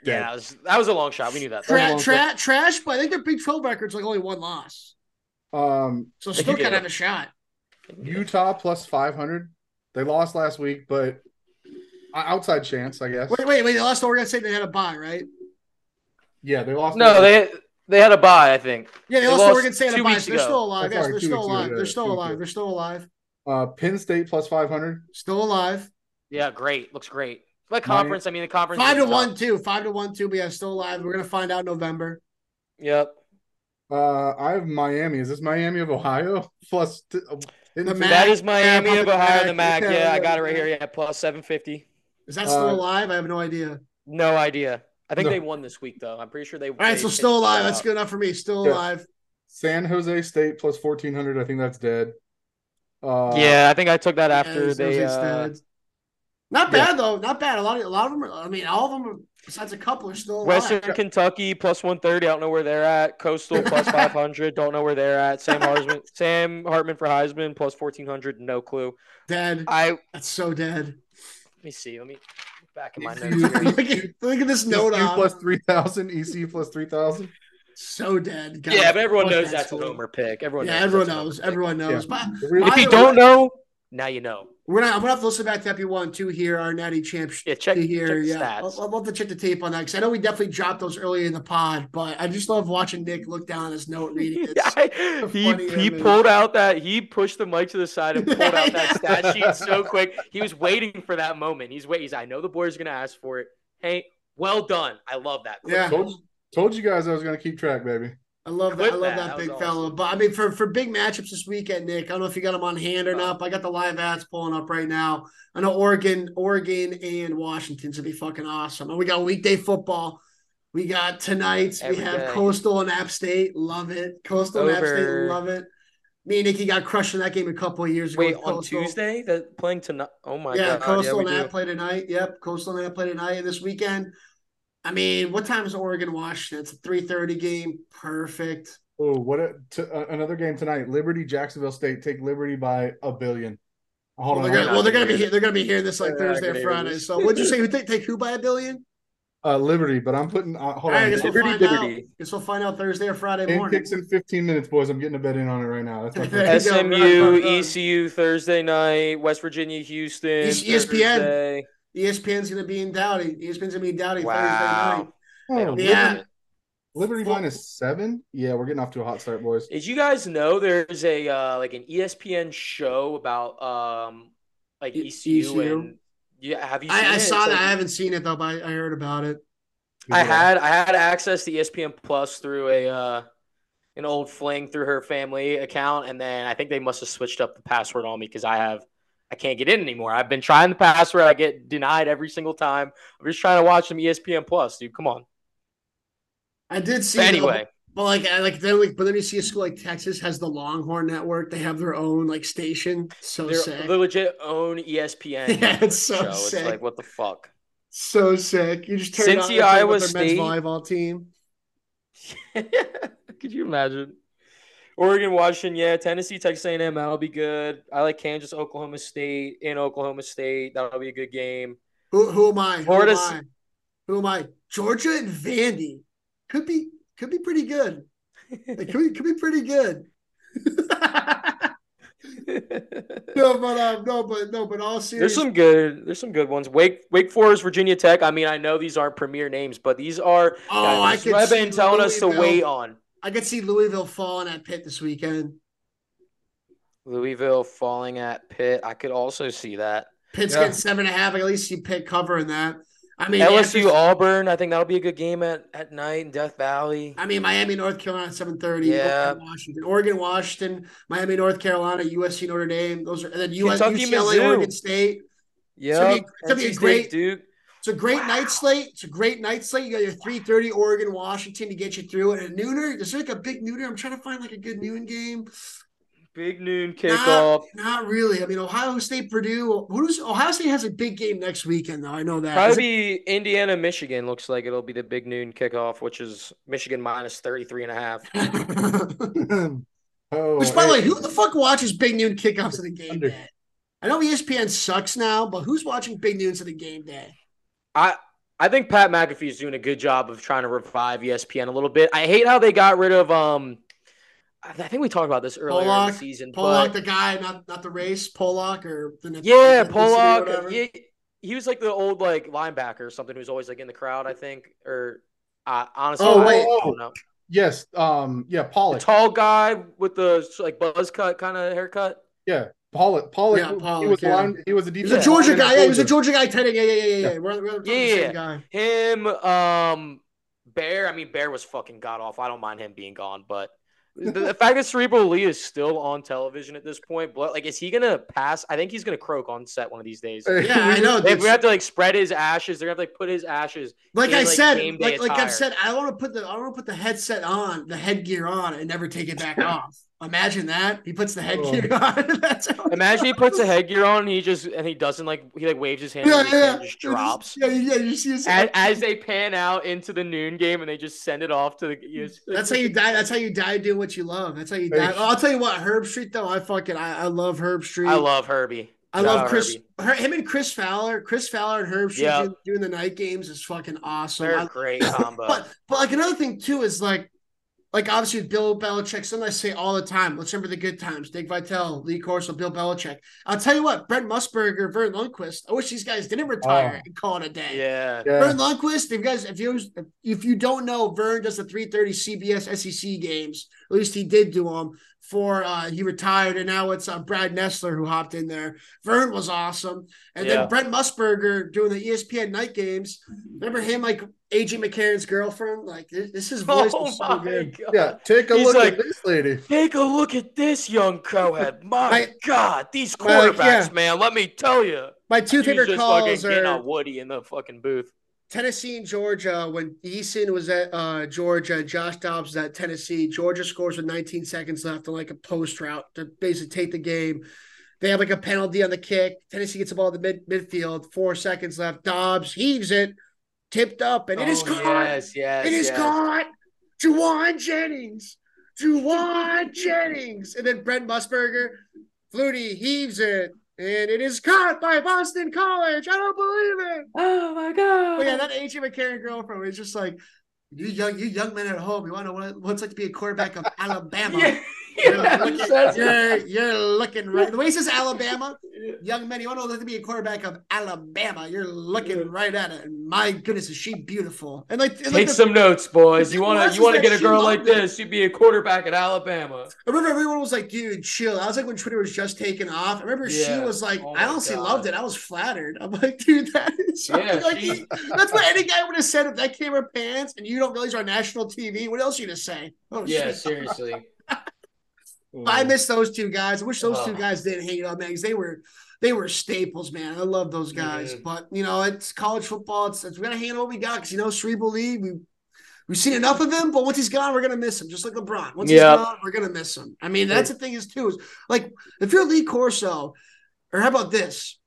Yeah, that was, that was a long shot. We knew that. Tra- long tra- trash, but I think their Big 12 record's like only one loss. Um, So still Yeah. kind of have a shot. Utah plus five hundred. They lost last week, but uh, outside chance, I guess. Wait, wait, wait. They lost to Oregon State. They had a bye, right? Yeah, they lost. No, they they had a bye. I think. Yeah, they, They lost, to lost Oregon State. Had a two bye. weeks So they're ago. still alive. That's Yes, they're still weeks ago, alive. They're still alive. They're still alive. Uh, Penn State plus five hundred. Still alive. Yeah, great. Looks great. Like Miami- conference. I mean, the conference. Five to tough. one, too. Five to one, too. But yeah, still alive. We're gonna find out in November. Yep. Uh, I have Miami. Is this Miami of Ohio plus? T- uh, The Mac- That is Miami Yeah, of Ohio, in the Mac. MAC. Yeah, Yeah, yeah, I got it right here. Yeah, plus seven fifty. Is that still Uh, alive? I have no idea. No idea. I think No. they won this week though. I'm pretty sure they. All right, they so still alive. That's good enough for me. Still Yeah. alive. San Jose State plus fourteen hundred. I think that's dead. Uh, Yeah, I think I took that after those they. Uh, stats. Not yeah. bad though. Not bad. A lot of a lot of them. Are, I mean, all of them, are, besides a couple, are still alive. Western Kentucky plus 130. I don't know where they're at. Coastal plus 500. Don't know where they're at. Sam Hartman, Sam Hartman for Heisman plus 1400. No clue. dead. I That's so dead. Let me see. Let me look back in my ECU notes. look, at, look at this note ECU on. plus three thousand. EC plus three thousand. So dead. God, Yeah, but everyone fuck knows that that's a school. homer pick. Everyone Yeah, knows everyone that's a knows. homer pick. Everyone knows. But If you don't way- know, now you know. we're not. I'm gonna have to listen back to Epi one two here. Our natty champ. Yeah, check, to check here. the yeah, I'll. I'll love to check the tape on that because I know we definitely dropped those earlier in the pod. But I just love watching Nick look down at his note reading it. Yeah, he he pulled out that he pushed the mic to the side and pulled out that stat sheet so quick. He was waiting for that moment. He's waiting. He's, I know the boys are gonna ask for it. Hey, well done. I love that. Quick Yeah. Told, told you guys I was gonna keep track, baby. I love that. I love that. that, big awesome. fella. But I mean, for for big matchups this weekend, Nick, I don't know if you got them on hand or uh, not. But I got the live ads pulling up right now. I know Oregon, Oregon, and Washington's gonna be fucking awesome. And we got weekday football. We got tonight. We have day. Coastal and App State. Love it. Coastal and App State. Love it. Me and Nicky got crushed in that game a couple of years ago. Wait, on Tuesday that playing tonight. Oh my yeah, god. Coastal yeah, Coastal and App play tonight. Yep, Coastal and App play tonight. And this weekend, I mean, what time is Oregon Washington? It's a three thirty game. Perfect. Oh, what a, t- uh, another game tonight. Liberty, Jacksonville State take Liberty by a billion. Hold Well, on. they're gonna, well, they're gonna be here. They're gonna be hearing this like They're Thursday or Friday. So, what'd you say? Who take take who by a billion? Uh, Liberty, but I'm putting. Uh, hold right, I on. guess we'll Liberty, find out. Liberty. Guess we'll find out Thursday or Friday morning. Pancakes in 15 minutes, boys. I'm getting a bet in on it right now. That's my There go, SMU, run, run, run. ECU Thursday night, West Virginia, Houston. It's ESPN. Thursday. ESPN's going to be in Dowdy. ESPN's going to be in Dowdy Wow. Thursday night. Oh, Yeah. Liberty, Liberty minus seven. Yeah, we're getting off to a hot start, boys. Did you guys know there's a uh, like an ESPN show about um like ECU, ECU? and yeah, have you seen I, I it? saw It's that. like- I haven't seen it though, but I, I heard about it. I had I had access to ESPN Plus through a uh, an old fling through her family account, and then I think they must have switched up the password on me because I have I can't get in anymore. I've been trying the password, I get denied every single time. I'm just trying to watch some ESPN Plus, dude. Come on. I did see. But anyway, but like, I like then like, but then you see a school like Texas has the Longhorn Network. They have their own like station. So they're sick. the legit own ESPN. Yeah, it's so show. sick. It's like what the fuck. So sick. You just turn Cincy, it on, Iowa with their men's State. volleyball team. Could you imagine? Oregon, Washington, yeah. Tennessee, Texas A&M, that'll be good. I like Kansas, Oklahoma State in Oklahoma State. That'll be a good game. Who who am I? Who Florida am S- I? Who am I? Georgia and Vandy could be could be pretty good. It could be could be pretty good. no, but um, no, but no, but all serious. there's some good. There's some good ones. Wake Wake Forest, Virginia Tech. I mean, I know these aren't premier names, but these are. Oh, guys, I this is could what I've been telling us to wait on. I could see Louisville falling at Pitt this weekend. Louisville falling at Pitt. I could also see that. Pitt's Yeah. getting seven and a half. I at least see Pitt covering that. I mean, LSU, after- Auburn. I think that'll be a good game at, at night in Death Valley. I mean, Miami, North Carolina, seven thirty. Yeah. Oregon, Washington, Oregon, Washington, Miami, North Carolina, USC, Notre Dame. Those are and then US, Kentucky, UCLA, Mizzou. Oregon State. Yeah, gonna be- it's gonna be a great- Duke. It's a great Wow. night slate. It's a great night slate. You got your three thirty Oregon, Washington to get you through it. And a nooner, is there like a big nooner? I'm trying to find like a good noon game. Big noon Nah. kickoff. Not really. I mean, Ohio State, Purdue. Who's Ohio State has a big game next weekend though. I know that. Probably it- Indiana, Michigan. Looks like it'll be the big noon kickoff, which is Michigan minus 33 and a half. oh, Which, by the way, who the fuck watches big noon kickoffs of the game Under. day? I know ESPN sucks now, but who's watching big noons of the game day? I I think Pat McAfee is doing a good job of trying to revive ESPN a little bit. I hate how they got rid of um. I I think we talked about this earlier in Pollock, the season, Pollock, but the guy, not not the race, Pollock or the yeah, the Pollock. whatever. He was like the old like linebacker or something who's always like in the crowd. I think, or uh, honestly, Oh, I wait. know. yes, um, yeah, The Pollock, tall guy with the like buzz cut kind of haircut. yeah, Pollock, Pollock. Yeah, he was yeah. line, he was a He defensive was a Georgia guy. at Yeah, he was a Georgia. Georgia guy. Tight. Yeah, yeah, yeah, yeah. Yeah. yeah. We're, we're Yeah, the same yeah. guy. Him, um, Bear. I mean, Bear was fucking god off. I don't mind him being gone, but the, the fact that Cerebral Lee is still on television at this point, but like, is he gonna pass? I think he's gonna croak on set one of these days. Yeah, I know. They dude. we have to like spread his ashes. They're gonna have to like put his ashes. Like in, I like, said, game like, like I've said, I don't want to put the I don't want to put the headset on, the headgear on, and never take it back off. Imagine that he puts the headgear on. That's Imagine he puts a headgear on and he just and he doesn't like he like waves his hand Yeah, and his yeah, just drops. Yeah, yeah. You see, his As, as they pan out into the noon game and they just send it off to the. That's how you die. That's how you die doing what you love. That's how you die. Oh, I'll tell you what, Herbstreit though, I fucking I, I love Herbstreit. I love Herbie. I Shout love Chris. Her, him and Chris Fowler. Chris Fowler and Herbstreit Yeah. doing, doing the night games is fucking awesome. They're I- a great combo. but but like another thing too is like like obviously with Bill Belichick, something I say all the time. Let's remember the good times. Dick Vitale, Lee Corso, Bill Belichick. I'll tell you what, Brent Musburger, Verne Lundquist. I wish these guys didn't retire Oh. and call it a day. yeah. Yeah. Verne Lundquist, if you guys, if you if you don't know, Verne does the 330 CBS SEC games. At least he did do them for uh he retired, and now it's uh, Brad Nessler who hopped in there. Verne was awesome, and Yeah. then Brent Musburger doing the ESPN night games. Remember him like AJ McCarron's girlfriend? Like this, this his voice Oh was so good. god. Yeah, take a He's look like- at this lady. Take a look at this young co-head. My My- God, these my, like, quarterbacks, yeah. man. Let me tell you. My two He was favorite just fucking calls are on Woody in the fucking booth. Tennessee and Georgia, when Eason was at uh, Georgia, Josh Dobbs was at Tennessee. Georgia scores with 19 seconds left on like a post route to basically take the game. They have like a penalty on the kick. Tennessee gets the ball in the mid midfield. Four seconds left. Dobbs heaves it, tipped up, and it is Oh, caught. Yes, yes. it is yes. caught. Jauan Jennings. Jauan Jennings. And then Brent Musburger, Flutie heaves it. And it is caught by Boston College. I don't believe it. Oh my god! But yeah, that AJ McCarron girlfriend was just like, you young, you young men at home, you want to know what it's like to be a quarterback of Alabama. yeah, You're, looking, that's- you're, you're looking right. The way he says Alabama, young men, you want to know what to be a quarterback of Alabama. You're looking right at it. And my goodness, is she beautiful? And like, and like Take the- some notes, boys. You want to you want to get a girl like it. this? You'd be a quarterback at Alabama. I remember everyone was like, dude, chill. I was like when Twitter was just taking off. I remember she was like, Oh I honestly God. loved it. I was flattered. I'm like, dude, that is Yeah, like she- that's what any guy would have said if that camera pans and you don't realize you're on national TV. What else are you gonna say? Oh Yeah, shit. seriously. I miss those two guys. I wish those two guys didn't hang out, man, because they were they were staples, man. I love those guys. Mhm. But you know, it's college football. It's, it's we gotta handle what we got because you know, Cerebral Lee, we we've seen enough of him, but once he's gone, we're gonna miss him, just like LeBron. Once Yeah. he's gone, we're gonna miss him. I mean, that's the thing is too, is like if you're Lee Corso, or how about this?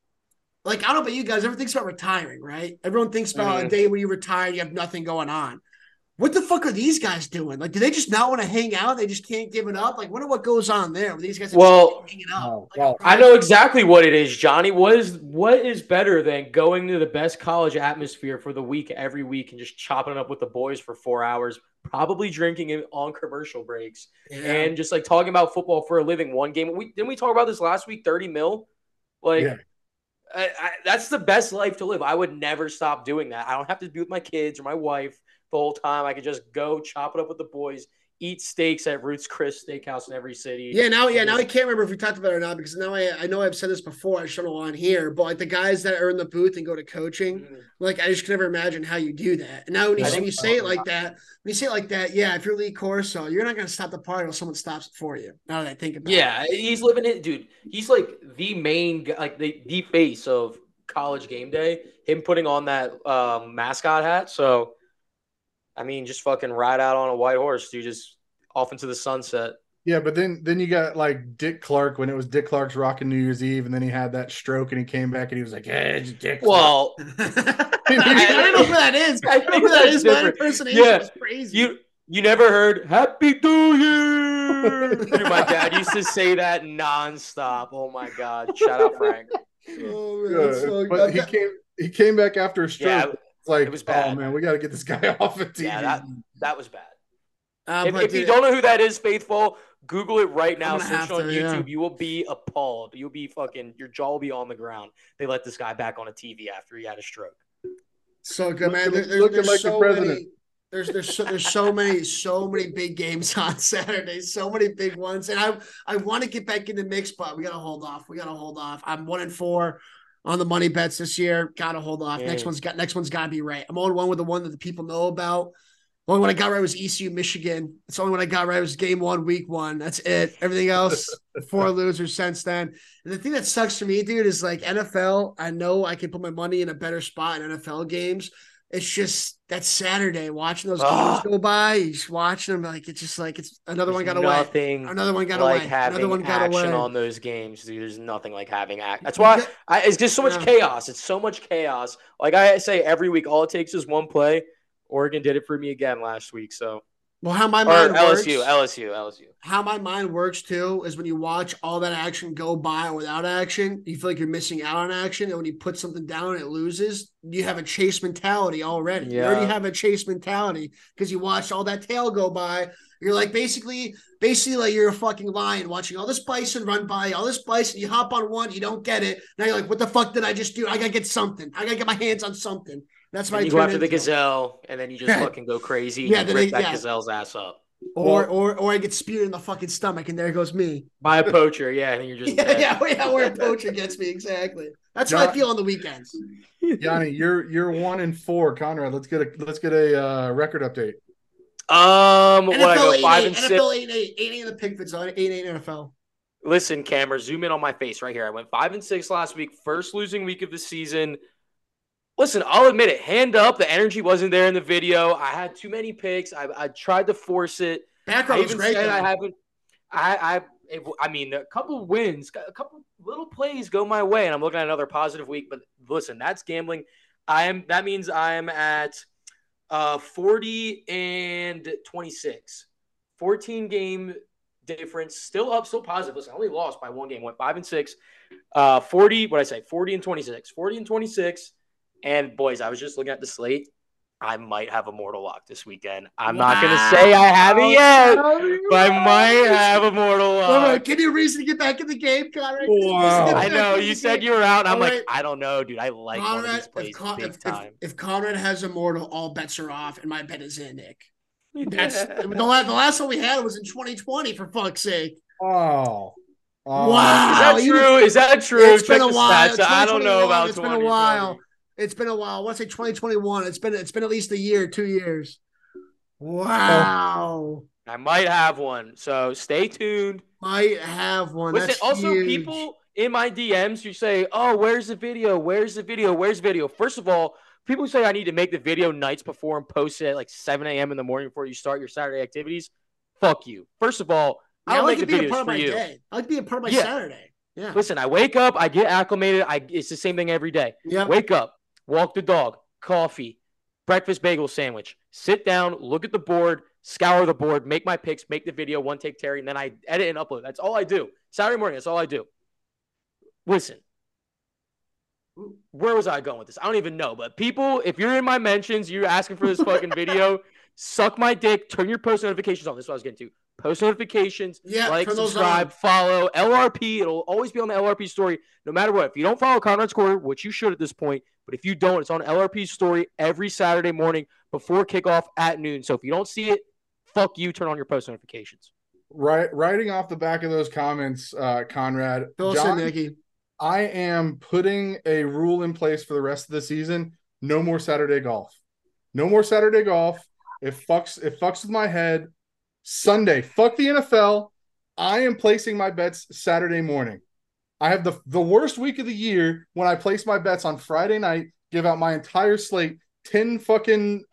Like, I don't know about you guys, everyone thinks about retiring, right? Everyone thinks about a Mhm. day when you retire, you have nothing going on. What the fuck are these guys doing? Like, do they just not want to hang out? They just can't give it up. Like, wonder what goes on there. When these guys are Well, hanging out. Like, well, I know exactly what it is, Johnny. What is what is better than going to the best college atmosphere for the week every week and just chopping it up with the boys for four hours, probably drinking it on commercial breaks, Yeah. and just like talking about football for a living. One game. We didn't we talk about this last week? Thirty mil. Like Yeah. I, I, that's the best life to live. I would never stop doing that. I don't have to be with my kids or my wife the whole time. I could just go chop it up with the boys, eat steaks at Ruth's Chris Steakhouse in every city. Yeah, now, yeah, now I can't remember if we talked about it or not because now I, I know I've said this before. I just don't on here, but like the guys that are in the booth and go to coaching, Mhm. like I just can never imagine how you do that. And now when you, when you so. say it like that, when you say it like that, yeah, if you're Lee Corso, you're not going to stop the party until someone stops it for you. Now that I think about it. Yeah, he's living it, dude. He's like the main, like the the face of college game day. Him putting on that um, mascot hat. So, I mean, just fucking ride out on a white horse, dude. Just off into the sunset. Yeah, but then then you got like Dick Clark when it was Dick Clark's rocking New Year's Eve, and then he had that stroke and he came back and he was like, "Hey, it's Dick." Clark." Well, I don't know who that is. I don't know who That's is. My impersonation Yeah. is crazy. you you never heard "Happy New Year"? dude, my dad used to say that nonstop. Oh my god! Shout out Frank. oh, man, that's Yeah, so- but he came he came back after a stroke. Yeah, it's like, it was bad. oh man, we got to get this guy off of TV. yeah, that that was bad. Uh, if, if you don't know who that is, faithful, Google it right now. gonna Search on to, yeah. YouTube. You will be appalled. You'll be fucking. Your jaw will be on the ground. They let this guy back on a TV after he had a stroke. So good, man. Looking- There, there- looking there's like the so president. many. There's there's so, there's so many so many big games on Saturday. So many big ones, and I I want to get back in the mix, but we gotta hold off. We gotta hold off. I'm one and four on the money bets this year. Gotta hold off. Next one's got next one's gotta be right. I'm on one with the one that the people know about. The only one I got right was ECU Michigan. It's the only one I got right was game one, week one. That's it. Everything else, four losers since then. And the thing that sucks for me, dude, is like NFL. I know I can put my money in a better spot in NFL games. It's just that Saturday watching those Ah. games go by. You just watching them like it's just like it's another one There's got away. Nothing Another one got like away. having Another one got action away. on those games, dude. There's nothing like having. That's why I, it's just so much Yeah. chaos. It's so much chaos. Like I say every week, all it takes is one play. Oregon did it for me again last week. So Well, how my or mind works, LSU, LSU, LSU. how my mind works too is when you watch all that action go by without action, you feel like you're missing out on action. And when you put something down and it loses, you have a chase mentality already. Yeah. You already have a chase mentality because you watched all that tail go by. You're like basically, basically like you're a fucking lion watching all this bison run by, all this bison. You hop on one, you don't get it. Now you're like, what the fuck did I just do? I gotta get something. I gotta get my hands on something. That's what And you go turn after the gazelle, and then you just fucking go crazy. Yeah, and then rip they- that yeah. gazelle's ass up Or, or, or I get speared in the fucking stomach, and there goes me. by a poacher. Yeah, and you're just Yeah, dead. yeah, yeah, where a poacher gets me exactly. That's how I feel on the weekends. Yanni, you're you're one and four. Conrad, let's get a let's get a uh, record update. Um, what I NFL go eight five eight, and six. NFL eight eight, eight eight in the Pickford zone, eight eight NFL. Listen, camera, zoom in on my face right here. I went five and six last week, first losing week of the season. Listen, I'll admit it. Hand up, the energy wasn't there in the video. I had too many picks. I, I tried to force it. I Background was even great. said though. I haven't. I I I mean, a couple wins, a couple little plays go my way, and I'm looking at another positive week. But listen, that's gambling. I am. That means I'm at uh 40 and 26, 14 game difference. Still up, still positive. Listen, I only lost by one game. Went five and six. Uh, 40, what I say? 40 and 26. 40 and 26. And boys, I was just looking at the slate. I might have a mortal lock this weekend. I'm wow. not going to say I have it oh, yet, but I might have a mortal lock. Right, give you a reason to get back in the game, Conrad. Wow. I know. You said you were out. I'm like, I don't know, dude. I like Conrad, one of these plays if, Con- big if, time. If, if, Conrad has a mortal, all bets are off, and my bet is in, Nick. That's the, last, the last one we had was in 2020, for fuck's sake. Oh. Oh. Wow. Is that true? Is that true? It's Check been a while. I don't know about It's been a while. It's been a while. Let's say 2021. It's been it's been at least a year, two years. Wow. I might have one. So stay tuned. Might have one. Listen, That's also huge. people in my DMs you say, Oh, where's the video? Where's the video? Where's the video? First of all, people say I need to make the video nights before and post it at like 7 a.m. in the morning before you start your Saturday activities. Fuck you. First of all, I, I like to be a part of my you. day. I like to be a part of my yeah. Saturday. Yeah. Listen, I wake up, I get acclimated. I it's the same thing every day. Yeah. Wake up, walk the dog, coffee, breakfast bagel sandwich, sit down, look at the board, scour the board, make my picks, make the video, one take Terry, and then I edit and upload. That's all I do. Saturday morning, that's all I do. Listen, where was I going with this? I don't even know. But people, if you're in my mentions, you're asking for this fucking video, suck my dick, turn your post notifications on. This is what I was getting to. Post notifications, yeah, like, subscribe, follow, LRP. It'll always be on the LRP story, no matter what. If you don't follow Conrad's Corner, which you should at this point, but if you don't, it's on LRP story every Saturday morning before kickoff at noon. So if you don't see it, fuck you. Turn on your post notifications. Right, writing off the back of those comments, uh, Conrad. John, Nicky. I am putting a rule in place for the rest of the season. No more Saturday golf. No more Saturday golf. It fucks. It fucks with my head. Sunday. Fuck the NFL. I am placing my bets Saturday morning. I have the the worst week of the year when I place my bets on Friday night, give out my entire slate, 10 fucking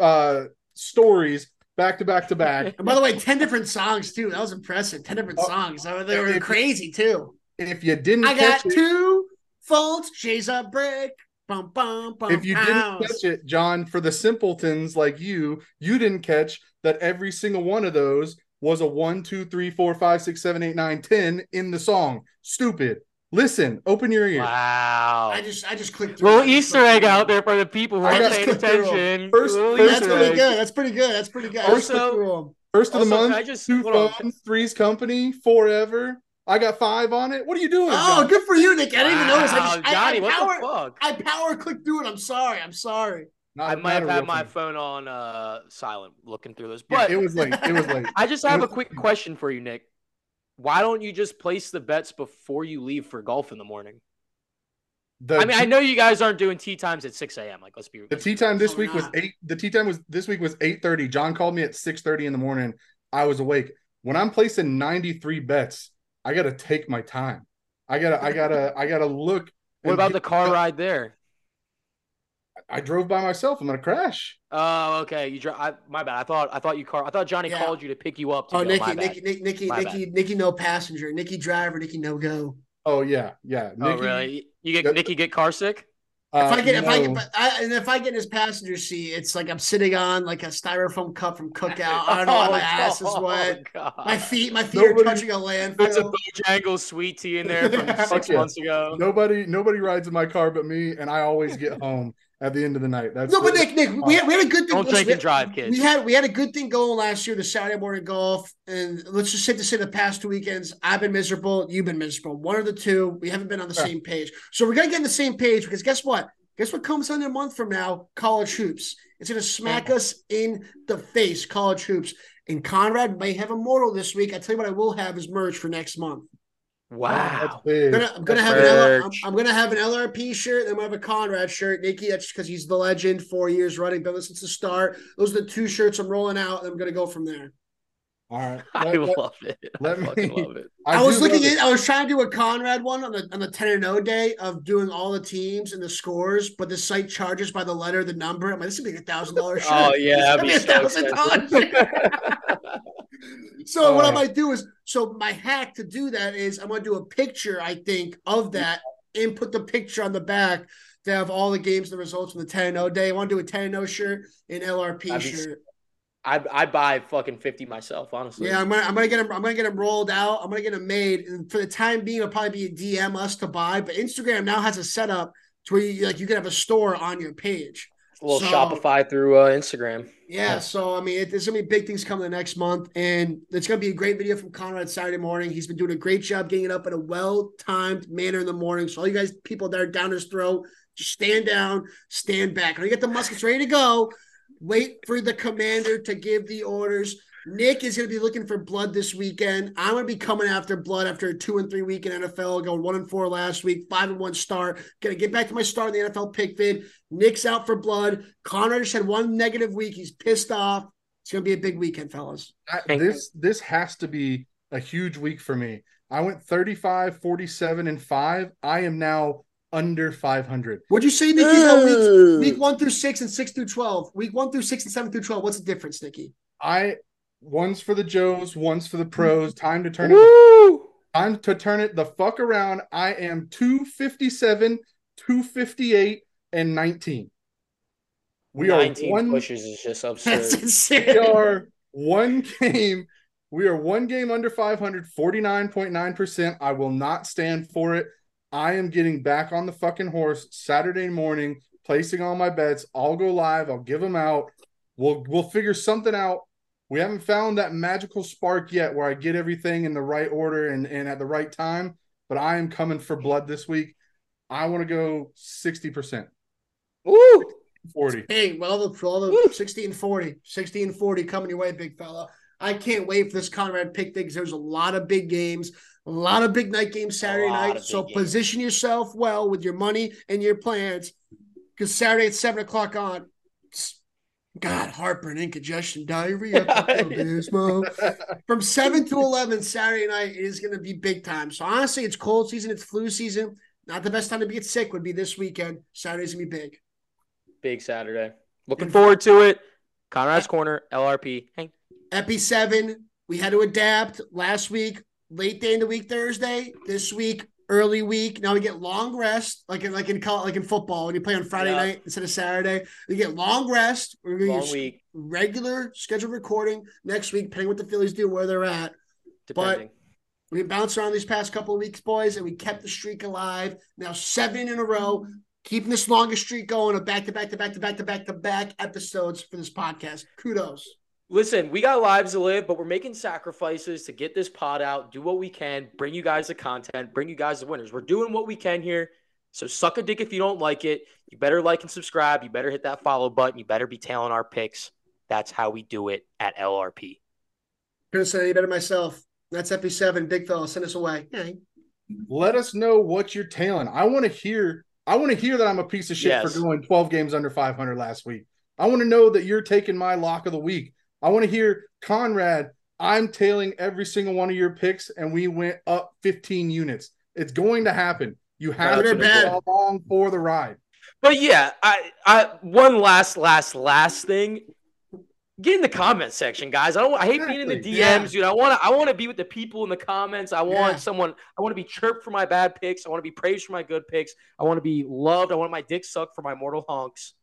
uh stories back to back to back. And by the way, 10 different songs too. That was impressive. 10 different oh, songs. They were if, crazy too. If you didn't I got two faults, chase a brick. Bum, bum, bum, if you didn't catch it, John, for the simpletons like you, you didn't catch that every single one of those was a one, two, three, four, five, six, seven, eight, nine, ten in the song. Stupid. Listen, open your ears. Wow. I just I just clicked through. Little Easter egg out there for the people who are paying attention. First, first that's pretty egg. good. That's pretty good. That's pretty good. Also, first of the month, I just, two phones, three's company, forever. I got five on it. What are you doing? Oh, John? good for you, Nick. I didn't wow, even notice. I just, Johnny, I, I what power, the fuck? I power clicked through it. I'm sorry. I'm sorry. Not, I might have had my thing. phone on uh, silent looking through this, but yeah, it was late. It was late. I just have a quick question for you, Nick. Why don't you just place the bets before you leave for golf in the morning? The I mean, I know you guys aren't doing tee times at six a.m. Like, let's be. The tee time this week was eight. The tee time was this week was eight thirty. John called me at six thirty in the morning. I was awake. When I'm placing ninety three bets, I gotta take my time. I gotta, I gotta, I gotta look. What about the car ride there? I drove by myself. I'm gonna crash. Oh, okay. You drive. My bad. I thought I thought you car. I thought Johnny yeah. called you to pick you up. oh, go. Nikki, Nikki, Nikki, Nikki, Nikki, Nikki, no passenger. Nikki driver. Nikki no go. Oh yeah, yeah. Nikki, oh really? You get Nikki get car sick? Uh, if I get, no. if I get, I, and if I get in his passenger seat, it's like I'm sitting on like a styrofoam cup from Cookout. I don't know. oh, my ass is wet. Oh, my feet, my feet nobody, are touching a landfill. There's a Bojangles sweet tea in there from six yeah. months ago. Nobody, nobody rides in my car but me, and I always get home at the end of the night. That's no, but Nick, Nick, we had, we had a good thing. Don't drink and drive, kids. We had we had a good thing going last year, the Saturday morning golf, and let's just say to say the past two weekends, I've been miserable, you've been miserable. One of the two, we haven't been on the yeah. same page. So we're gonna get on the same page because guess what? Guess what comes on a month from now? College hoops. It's gonna smack yeah. us in the face. College hoops. And Conrad may have a mortal this week. I tell you what, I will have is merch for next month. Wow. I'm gonna, I'm gonna have an L, I'm, I'm, gonna have an LRP shirt, then I'm gonna have a Conrad shirt. Nikki, that's because he's the legend, four years running, been since the start. Those are the two shirts I'm rolling out, and I'm gonna go from there. All right. Let, I love it. Let I me, love it. I, I was looking at I was trying to do a Conrad one on the on the 10 and 0 day of doing all the teams and the scores, but the site charges by the letter, the number. I'm like, this would be a thousand dollars oh, shirt. Oh yeah, be a thousand dollars. so what I uh. might do is so my hack to do that is I'm gonna do a picture, I think, of that and put the picture on the back to have all the games and the results from the 10 0 day. I want to do a 10 0 shirt and LRP shirt. I I buy fucking fifty myself, honestly. Yeah, I'm gonna I'm gonna get them I'm gonna get them rolled out. I'm gonna get them made, and for the time being, it'll probably be a DM us to buy. But Instagram now has a setup to where you like you can have a store on your page. a little So- Shopify through uh, Instagram. Yeah, so I mean, it, there's gonna be big things coming the next month, and it's gonna be a great video from Conrad Saturday morning. He's been doing a great job getting it up in a well-timed manner in the morning. So all you guys, people that are down his throat, just stand down, stand back. When you get the muskets ready to go, wait for the commander to give the orders. Nick is going to be looking for blood this weekend. I'm going to be coming after blood after a two and three week in NFL, going one and four last week, five and one start. Going to get back to my start in the NFL pick vid. Nick's out for blood. Connor just had one negative week. He's pissed off. It's going to be a big weekend, fellas. I- this this has to be a huge week for me. I went 35, 47, and 5. I am now under 500. What'd you say, Nicky, about week, week one through six and six through 12? Week one through six and seven through 12. What's the difference, Nicky? I one's for the Joes, one's for the pros. Time to turn it Woo! time to turn it the fuck around. I am 257, 258, and 19. We are 19 one pushes is just That's absurd. we are one game. We are one game under 500, 49.9%. I will not stand for it. I am getting back on the fucking horse Saturday morning, placing all my bets. I'll go live. I'll give them out. We'll we'll figure something out. We haven't found that magical spark yet where I get everything in the right order and, and at the right time. But I am coming for blood this week. I want to go 60%, Woo! 40. Hey, well, the, well, the 60 and 40, 60 and 40 coming your way, big fella. I can't wait for this Conrad pick thing because there's a lot of big games, a lot of big night games Saturday night. So games. position yourself well with your money and your plans because Saturday at 7 o'clock on. God, heartburn, indigestion, diarrhea, From 7 to 11 Saturday night it is going to be big time. So honestly, it's cold season, it's flu season. Not the best time to get sick would be this weekend. Saturday's going to be big. Big Saturday. Looking forward to it. Conrad's Corner, LRP. Hey. Epi seven, we had to adapt last week, late day in the week Thursday. This week, early week. Now we get long rest, like in like in like in football when you play on Friday Yeah. night instead of Saturday. We get long rest. We're gonna Long week, regular scheduled recording next week, depending what the Phillies do, where they're at. depending. We bounced around these past couple of weeks, boys, and we kept the streak alive. Now seven in a row, keeping this longest streak going of back to back to back to back to back to back episodes for this podcast. Kudos. Listen, we got lives to live, but we're making sacrifices to get this pod out, do what we can, bring you guys the content, bring you guys the winners. We're doing what we can here. So suck a dick if you don't like it. You better like and subscribe. You better hit that follow button. You better be tailing our picks. That's how we do it at LRP. Couldn't say any better myself. That's Epi seven. Big fella, send us away. Hey. let us know what you're tailing. I want to hear. I want to hear that I'm a piece of shit Yes. for going 12 games under 500 last week. I want to know that you're taking my lock of the week. I want to hear Conrad. I'm tailing every single one of your picks, and we went up 15 units. It's going to happen. You have Good to bad? go along for the ride. But yeah, I, I one last, last, last thing. Get in the comment section, guys. I don't. I hate being in the DMs, Exactly. dude. I want to. I want to be with the people in the comments. I want Yeah. someone. I want to be chirped for my bad picks. I want to be praised for my good picks. I want to be loved. I want my dick sucked for my mortal hunks.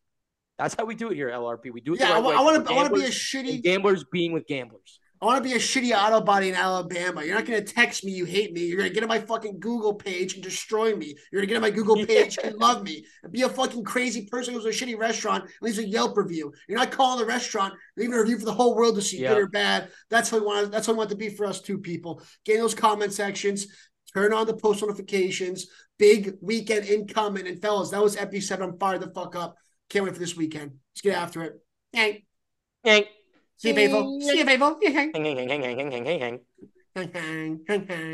That's how we do it here LRP. We do it the Yeah, I, right way. want to. I want to be a shitty. gamblers being with gamblers. I want to be a shitty auto body in Alabama. You're not going to text me you hate me. You're going to get on my fucking Google page and destroy me. You're going to get on my Google page and love me. And be a fucking crazy person who goes to a shitty restaurant and leaves a Yelp review. You're not calling the restaurant, leaving a review for the whole world to see Yeah. good or bad. That's what we want. That's what we want to be for us two people. Get in those comment sections. Turn on the post notifications. Big weekend incoming. And fellas, that was Epi 7. I'm fired the fuck up. Can't wait for this weekend. Let's get after it. Yank. Yank. See you, faithful. See you, faithful. Hang, hang, hang, hang, hang, hang, hang, hang.